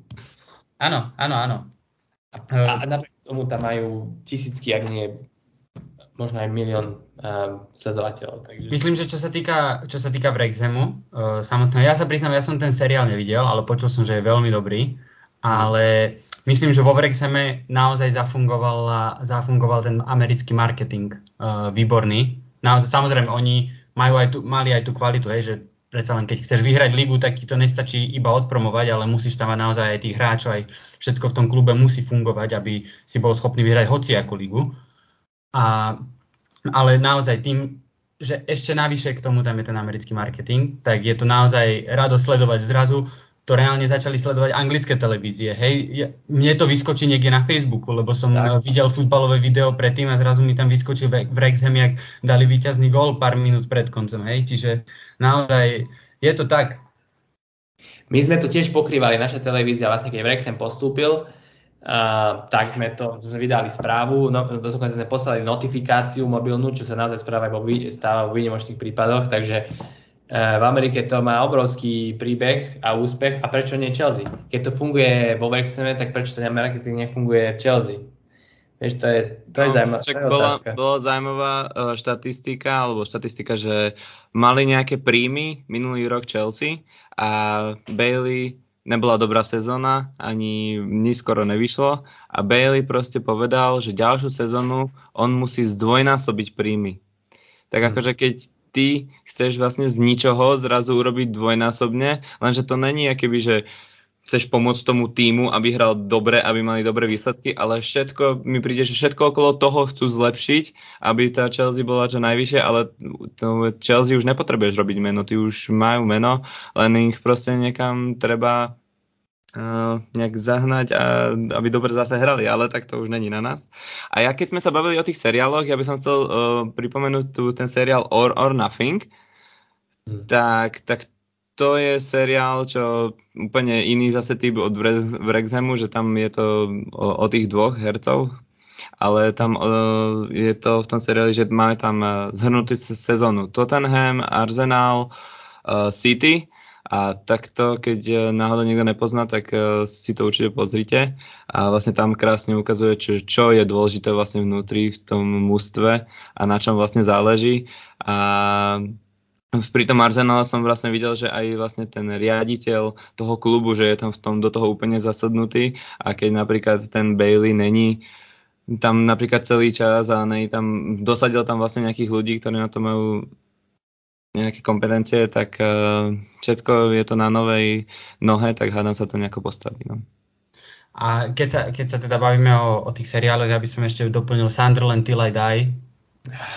Áno, áno, áno. A, a napriek tomu tam majú tisícky, ak nie možno aj milión um, sledovateľov. Takže... Myslím, že čo sa týka, čo sa týka Wrexhamu uh, samotného, ja sa priznám, ja som ten seriál nevidel, ale počul som, že je veľmi dobrý, ale myslím, že vo Wrexhame naozaj zafungoval, zafungoval ten americký marketing uh, výborný. Naozaj, samozrejme, oni majú aj tu, mali aj tú kvalitu, hej, že predsa len keď chceš vyhrať ligu, tak ti to nestačí iba odpromovať, ale musíš tam mať naozaj aj tých hráčov, aj všetko v tom klube musí fungovať, aby si bol schopný vyhrať hociakú ligu. A, ale naozaj tým, že ešte navyše k tomu tam je ten americký marketing, tak je to naozaj rado sledovať zrazu to reálne začali sledovať anglické televízie. Hej, mne to vyskočí niekde na Facebooku, lebo som tak. videl futbalové video predtým a zrazu mi tam vyskočil v Wrexham, jak dali víťazný gól pár minút pred koncom. Hej, čiže naozaj je to tak. My sme to tiež pokrývali, naša televízia, vlastne keď Wrexham postúpil, Uh, tak sme to sme vydali správu, no, dokonca sme poslali notifikáciu mobilnú, čo sa naozaj správa vo, stáva vo výnimočných prípadoch, takže uh, v Amerike to má obrovský príbeh a úspech a prečo nie Chelsea? Keď to funguje vo Wrexhame, tak prečo ten marketing nefunguje v Chelsea? Vieš, to je, to je no, zaujímavé. Však bola, bola zaujímavá uh, štatistika, alebo štatistika, že mali nejaké príjmy minulý rok Chelsea a Bailey nebola dobrá sezóna, ani nič skoro nevyšlo a Bailey proste povedal, že ďalšiu sezónu on musí zdvojnásobiť príjmy. Tak mm. akože keď ty chceš vlastne z ničoho zrazu urobiť dvojnásobne, lenže to není akéby, že chceš pomôcť tomu týmu, aby hral dobre, aby mali dobré výsledky, ale všetko, mi príde, že všetko okolo toho chcú zlepšiť, aby tá Chelsea bola čo najvyššie, ale to Chelsea už nepotrebuješ robiť meno, ty už majú meno, len ich proste niekam treba uh, nejak zahnať, a, aby dobre zase hrali, ale tak to už není na nás. A ja keď sme sa bavili o tých seriáloch, ja by som chcel uh, pripomenúť tu ten seriál Or or Nothing, hmm. tak, tak to je seriál, čo úplne iný zase typ od Wrexhamu, že tam je to o, o tých dvoch hercov, ale tam uh, je to v tom seriáli, že máme tam uh, zhrnutú sezónu Tottenham, Arsenal, uh, City a takto, keď náhodou niekto nepozná, tak si to určite pozrite. A vlastne tam krásne ukazuje, čo, čo je dôležité vlastne vnútri v tom mústve a na čom vlastne záleží. A pri tom Arsenale som vlastne videl, že aj vlastne ten riaditeľ toho klubu, že je tam v tom do toho úplne zasadnutý a keď napríklad ten Bailey není tam napríklad celý čas a nej tam, dosadil tam vlastne nejakých ľudí, ktorí na to majú nejaké kompetencie, tak uh, všetko je to na novej nohe, tak hádam sa to nejako postaví. No. A keď sa, keď sa teda bavíme o, o tých seriáloch, ja by som ešte doplnil Sunderland Till I Die,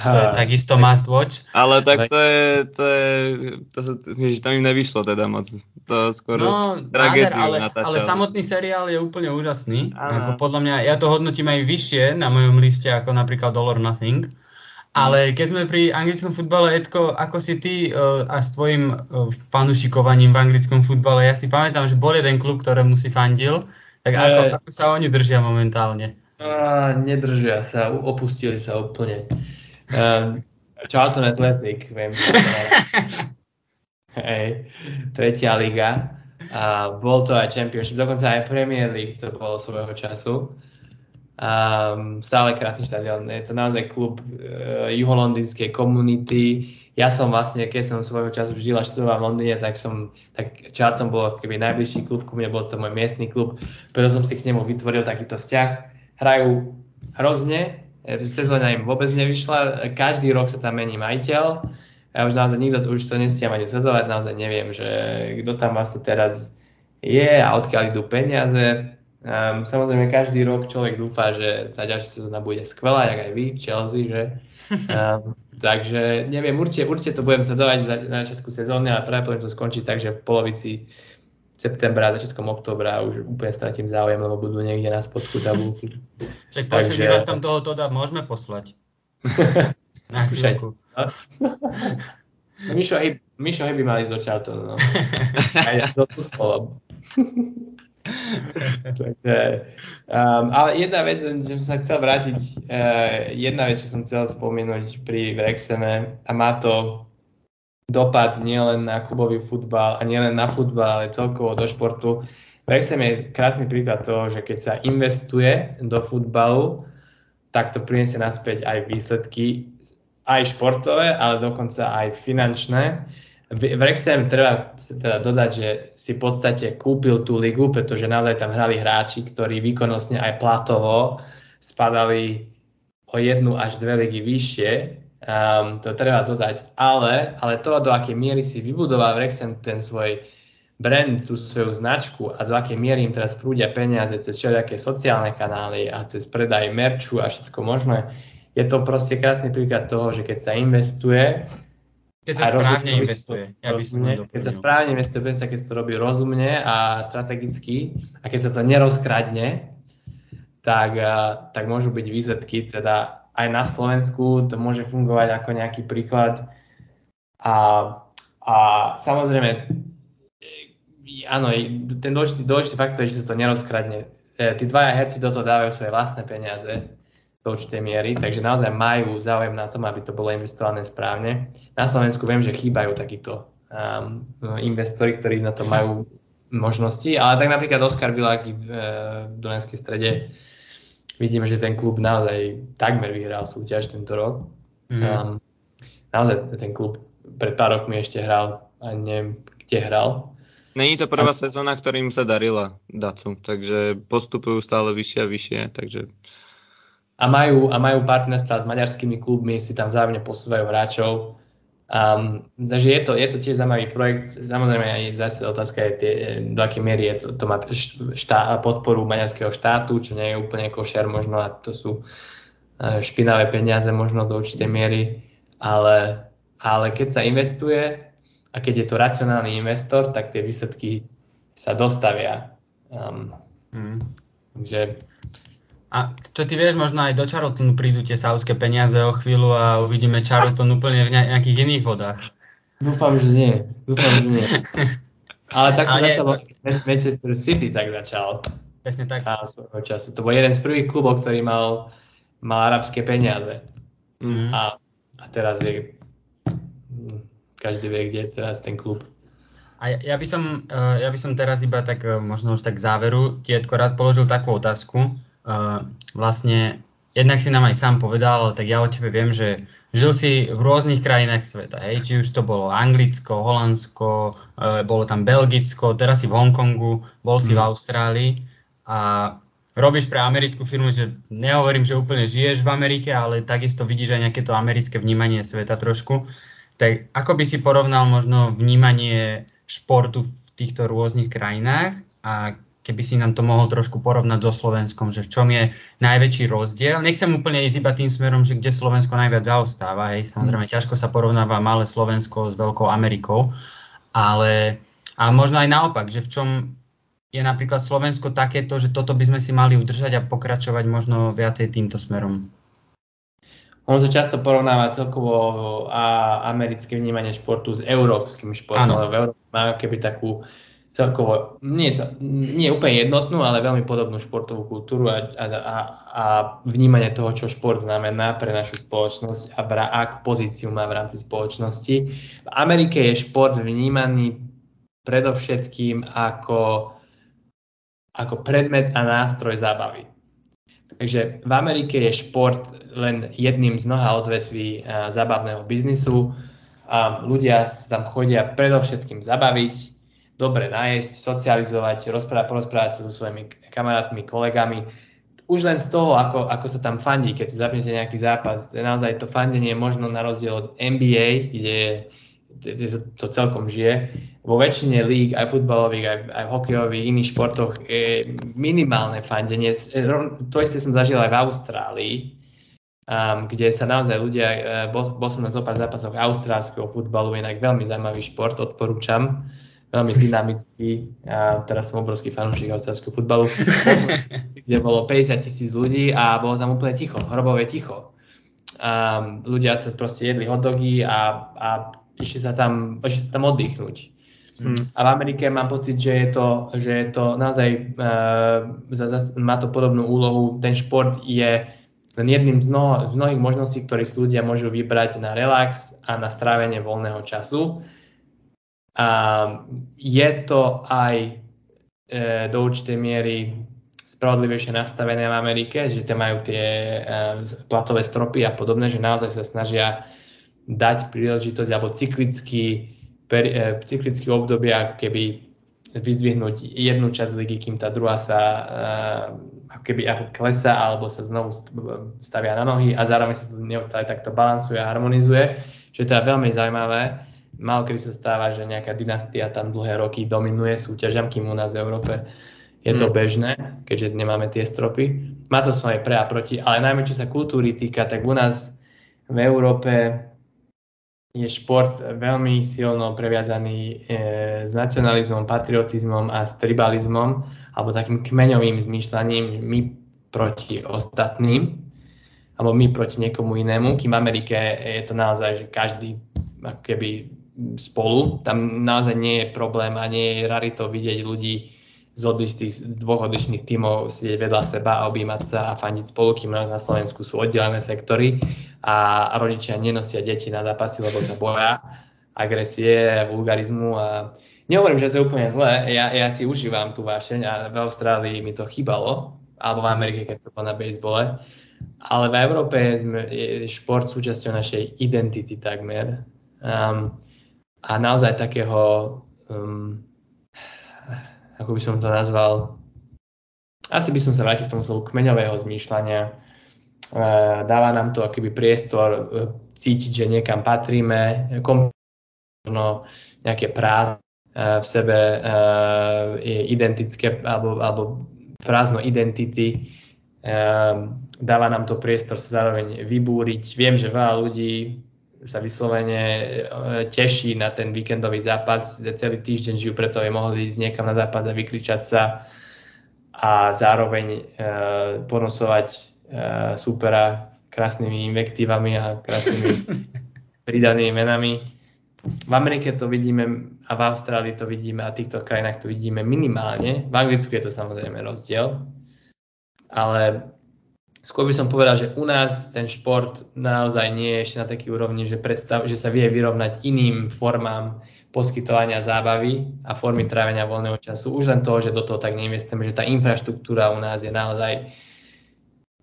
to je takisto must watch. Ale tak to je, to je, to, to, to im nevyšlo teda moc. To skôr no, tragédiu ale, ale samotný seriál je úplne úžasný. Ako podľa mňa, ja to hodnotím aj vyššie na mojom liste ako napríklad Dollar Nothing. Ale keď sme pri anglickom futbale, Edko, ako si ty uh, a s tvojim uh, fanušikovaním v anglickom futbale, ja si pamätám, že bol jeden klub, ktorému si fandil, tak ako, e... ako sa oni držia momentálne? A, nedržia sa, opustili sa úplne. Uh, Charlton Athletic, viem. Hej, tretia liga. A bol to aj Championship, dokonca aj Premier League to bolo svojho času. Um, stále krásny štadión. Je to naozaj klub uh, juholondýnskej komunity. Ja som vlastne, keď som svojho času žil a študoval v Londýne, tak som, tak Charlton bol keby najbližší klub ku mne, bol to môj miestny klub, preto som si k nemu vytvoril takýto vzťah. Hrajú hrozne, sezóna im vôbec nevyšla, každý rok sa tam mení majiteľ. Ja už naozaj nikto už to nestiam ani sledovať, naozaj neviem, že kto tam vlastne teraz je a odkiaľ idú peniaze. Um, samozrejme, každý rok človek dúfa, že tá ďalšia sezóna bude skvelá, jak aj vy v Chelsea, že? Um, takže neviem, určite, určite to budem sledovať na začiatku sezóny, ale práve poviem to skončiť tak, že v polovici septembra, začiatkom oktobra už úplne stratím záujem, lebo budú niekde na spodku tabulky. Však Takže... vám tam toho Toda môžeme poslať. na chvíľku. Mišo, hej, Mišo hej by mali do Charltonu, no. Aj do slovo. Takže, um, ale jedna vec, že som sa chcel vrátiť, uh, jedna vec, čo som chcel spomenúť pri Vrexeme a má to dopad nielen na klubový futbal a nielen na futbal, ale celkovo do športu. Vrexem je krásny príklad toho, že keď sa investuje do futbalu, tak to priniesie naspäť aj výsledky, aj športové, ale dokonca aj finančné v Wrexham treba teda dodať, že si v podstate kúpil tú ligu, pretože naozaj tam hrali hráči, ktorí výkonnostne aj platovo spadali o jednu až dve ligy vyššie. Um, to treba dodať. Ale, ale to, do akej miery si vybudoval Wrexham ten svoj brand, tú svoju značku a do akej miery im teraz prúdia peniaze cez všelijaké sociálne kanály a cez predaj merču a všetko možné, je to proste krásny príklad toho, že keď sa investuje, keď sa správne investuje. Ja by som keď sa správne investuje, keď sa to robí rozumne a strategicky a keď sa to nerozkradne, tak, tak môžu byť výsledky. Teda aj na Slovensku to môže fungovať ako nejaký príklad. A, a samozrejme, áno, ten dôležitý, dôležitý faktor je, že sa to nerozkradne. E, tí dvaja herci do toho dávajú svoje vlastné peniaze do určitej miery, takže naozaj majú záujem na tom, aby to bolo investované správne. Na Slovensku viem, že chýbajú takíto um, investori, ktorí na to majú možnosti, ale tak napríklad Oskar Viláky v, e, v Dunajskej strede vidíme, že ten klub naozaj takmer vyhral súťaž tento rok. Mm. Um, naozaj ten klub pred pár rokmi ešte hral a neviem, kde hral. Není to prvá a... sezóna, ktorým sa darila Dacu, takže postupujú stále vyššie a vyššie, takže a majú, a majú partnerstva s maďarskými klubmi, si tam vzájomne posúvajú hráčov. Um, takže je to, je to tiež zaujímavý projekt. Samozrejme aj zase otázka je, tie, do akej miery je to, to má štá, podporu maďarského štátu, čo nie je úplne košer možno a to sú uh, špinavé peniaze možno do určitej miery, ale, ale keď sa investuje a keď je to racionálny investor, tak tie výsledky sa dostavia. Um, mm. Takže a čo ty vieš, možno aj do Charltonu prídu tie saudské peniaze o chvíľu a uvidíme Charlton úplne v nejakých iných vodách. Dúfam, že nie. Dúfam, že nie. Ale tak sa začalo, Manchester City tak začal. Presne tak. A svojho času. To bol jeden z prvých klubov, ktorý mal, mal arabské peniaze. Mm-hmm. A, a teraz je, každý vie, kde je teraz ten klub. A ja by som, eh, ja by som teraz iba tak, eh, možno už tak záveru, ti rád položil takú otázku, vlastne jednak si nám aj sám povedal, tak ja o tebe viem, že žil si v rôznych krajinách sveta, hej, či už to bolo Anglicko, Holandsko, uh, bolo tam Belgicko, teraz si v Hongkongu, bol si mm. v. Austrálii a robíš pre americkú firmu, že nehovorím, že úplne žiješ v Amerike, ale takisto vidíš aj nejaké to americké vnímanie sveta trošku. Tak ako by si porovnal možno vnímanie športu v týchto rôznych krajinách a keby si nám to mohol trošku porovnať so Slovenskom, že v čom je najväčší rozdiel. Nechcem úplne ísť iba tým smerom, že kde Slovensko najviac zaostáva, hej, samozrejme mm. ťažko sa porovnáva malé Slovensko s Veľkou Amerikou, ale a možno aj naopak, že v čom je napríklad Slovensko takéto, že toto by sme si mali udržať a pokračovať možno viacej týmto smerom. On sa často porovnáva celkovo a americké vnímanie športu s európskym športom, ale v Európe má keby takú celkovo nie, nie úplne jednotnú, ale veľmi podobnú športovú kultúru a, a, a vnímanie toho, čo šport znamená pre našu spoločnosť a bra, akú pozíciu má v rámci spoločnosti. V Amerike je šport vnímaný predovšetkým ako, ako predmet a nástroj zábavy. Takže v Amerike je šport len jedným z mnoha odvetví zábavného biznisu. A ľudia sa tam chodia predovšetkým zabaviť, dobre najesť, socializovať, rozprávať, porozprávať sa so svojimi kamarátmi, kolegami. Už len z toho, ako, ako sa tam fandí, keď si zapnete nejaký zápas, naozaj to fandenie je možno na rozdiel od NBA, kde je, to, celkom žije. Vo väčšine líg, aj futbalových, aj, aj hokejových, iných športoch je minimálne fandenie. To isté som zažil aj v Austrálii, um, kde sa naozaj ľudia, uh, bol, bol som na zopár zápasoch austrálskeho futbalu, inak veľmi zaujímavý šport, odporúčam veľmi dynamický. Ja teraz som obrovský fanúšik austrálskeho futbalu, kde bolo 50 tisíc ľudí a bolo tam úplne ticho, hrobové ticho. A ľudia sa proste jedli hotdogy a, a išli, sa tam, išli sa tam oddychnúť. Hmm. A v Amerike mám pocit, že je to, že je to naozaj, uh, má to podobnú úlohu. Ten šport je len jedným z, mnoho, z mnohých možností, ktoré si ľudia môžu vybrať na relax a na strávenie voľného času. A je to aj e, do určitej miery spravodlivejšie nastavené v Amerike, že tam majú tie e, platové stropy a podobné, že naozaj sa snažia dať príležitosť alebo cyklicky, per, e, cyklicky obdobia, keby vyzdvihnúť jednu časť ligy, kým tá druhá sa uh, keby klesa alebo sa znovu stavia na nohy a zároveň sa to neustále takto balansuje a harmonizuje, čo je teda veľmi zaujímavé. Málo kedy sa stáva, že nejaká dynastia tam dlhé roky dominuje súťažam, kým u nás v Európe je to hmm. bežné, keďže nemáme tie stropy. Má to svoje pre a proti, ale najmä čo sa kultúry týka, tak u nás v Európe je šport veľmi silno previazaný e, s nacionalizmom, patriotizmom a s tribalizmom, alebo takým kmeňovým zmýšľaním my proti ostatným, alebo my proti niekomu inému, kým v Amerike je to naozaj, že každý keby spolu, tam naozaj nie je problém a nie je rarito vidieť ľudí z, odlišných, dvoch odlišných tímov sedieť vedľa seba a objímať sa a fandiť spolu, kým na Slovensku sú oddelené sektory a rodičia nenosia deti na zápasy, lebo sa boja agresie, vulgarizmu a nehovorím, že to je úplne zlé, ja, ja si užívam tú vášeň a v Austrálii mi to chýbalo, alebo v Amerike, keď to bolo na basebole, ale v Európe je šport súčasťou našej identity takmer. Um, a naozaj takého um, ako by som to nazval, asi by som sa vrátil k tomu slovu kmeňového zmýšľania. E, dáva nám to akoby priestor e, cítiť, že niekam patríme, možno nejaké prázdno e, v sebe je identické alebo, alebo prázdno identity. Dáva nám to priestor sa zároveň vybúriť. Viem, že veľa ľudí sa vyslovene e, teší na ten víkendový zápas, celý týždeň žijú preto, aby mohli ísť niekam na zápas a vykričať sa a zároveň e, ponosovať e, supera krásnymi invektívami a krásnymi pridanými menami. V Amerike to vidíme a v Austrálii to vidíme a v týchto krajinách to vidíme minimálne. V Anglicku je to samozrejme rozdiel, ale skôr by som povedal, že u nás ten šport naozaj nie je ešte na taký úrovni, že, predstav, že sa vie vyrovnať iným formám poskytovania zábavy a formy trávenia voľného času. Už len to, že do toho tak neinvestujeme, že tá infraštruktúra u nás je naozaj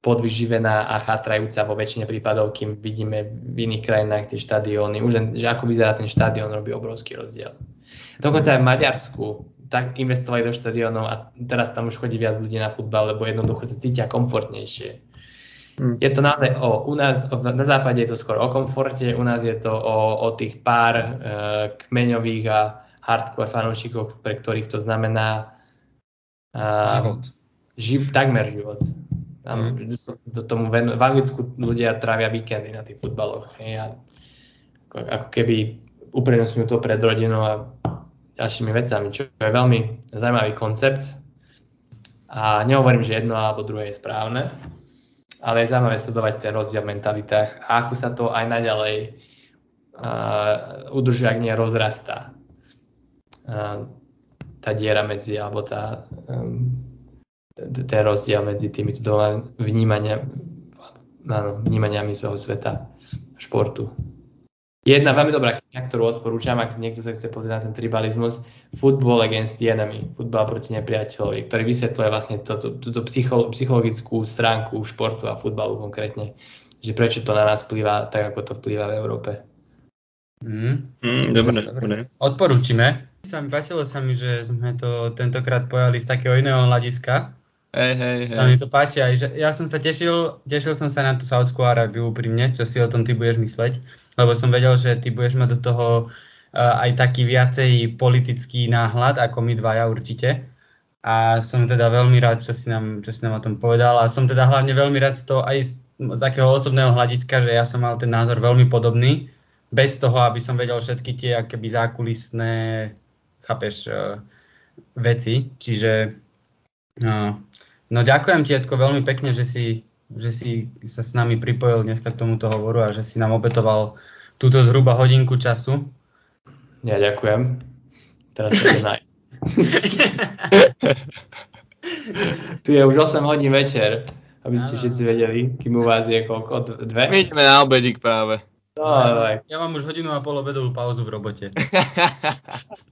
podvyživená a chátrajúca vo väčšine prípadov, kým vidíme v iných krajinách tie štadióny. Už len, že ako vyzerá ten štadión, robí obrovský rozdiel. Dokonca aj v Maďarsku tak investovali do štadiónov a teraz tam už chodí viac ľudí na futbal, lebo jednoducho sa cítia komfortnejšie. Hmm. Je to naozaj o, u nás, na západe je to skôr o komforte, u nás je to o, o tých pár e, kmeňových a hardcore fanúšikov, pre ktorých to znamená e, život. Živ, takmer život. Tam, hmm. do tomu v Anglicku ľudia trávia víkendy na tých futbaloch. Hej, a ako, ako keby uprednostňujú to pred rodinou a ďalšími vecami, čo je veľmi zaujímavý koncept. A nehovorím, že jedno alebo druhé je správne, ale je zaujímavé sledovať ten rozdiel v mentalitách a ako sa to aj naďalej uh, udržuje, ak nie rozrastá. Uh, tá diera medzi, alebo tá, um, ten rozdiel medzi týmito dvoma vnímania, vnímaniami toho sveta športu. Jedna veľmi dobrá kniha, ktorú odporúčam, ak niekto sa chce pozrieť na ten tribalizmus, Football Against the Enemy, futbal proti nepriateľovi, ktorý vysvetľuje vlastne túto, túto psychologickú stránku športu a futbalu konkrétne, že prečo to na nás vplýva tak, ako to vplýva v Európe. Mm. Mm, dobre, dobre. Odporúčime. Sa mi páčilo sa mi, že sme to tentokrát pojali z takého iného hľadiska, Hej, hej, hej. A mi to páči aj, že ja som sa tešil, tešil som sa na tú Saudskú Arábiu úprimne, čo si o tom ty budeš mysleť, lebo som vedel, že ty budeš mať do toho uh, aj taký viacej politický náhľad, ako my dvaja určite. A som teda veľmi rád, čo si nám, čo si nám o tom povedal a som teda hlavne veľmi rád z toho aj z, z takého osobného hľadiska, že ja som mal ten názor veľmi podobný, bez toho, aby som vedel všetky tie akéby zákulisné, chápeš, uh, veci. Čiže uh, No ďakujem ti, Edko, veľmi pekne, že si, že si sa s nami pripojil dneska k tomuto hovoru a že si nám obetoval túto zhruba hodinku času. Ja ďakujem. Teraz sa nájsť. tu je už 8 hodín večer, aby ste všetci vedeli, kým u vás je koľko? Dve? My ideme na obedík práve. No, ale ja mám už hodinu a pol obedovú pauzu v robote.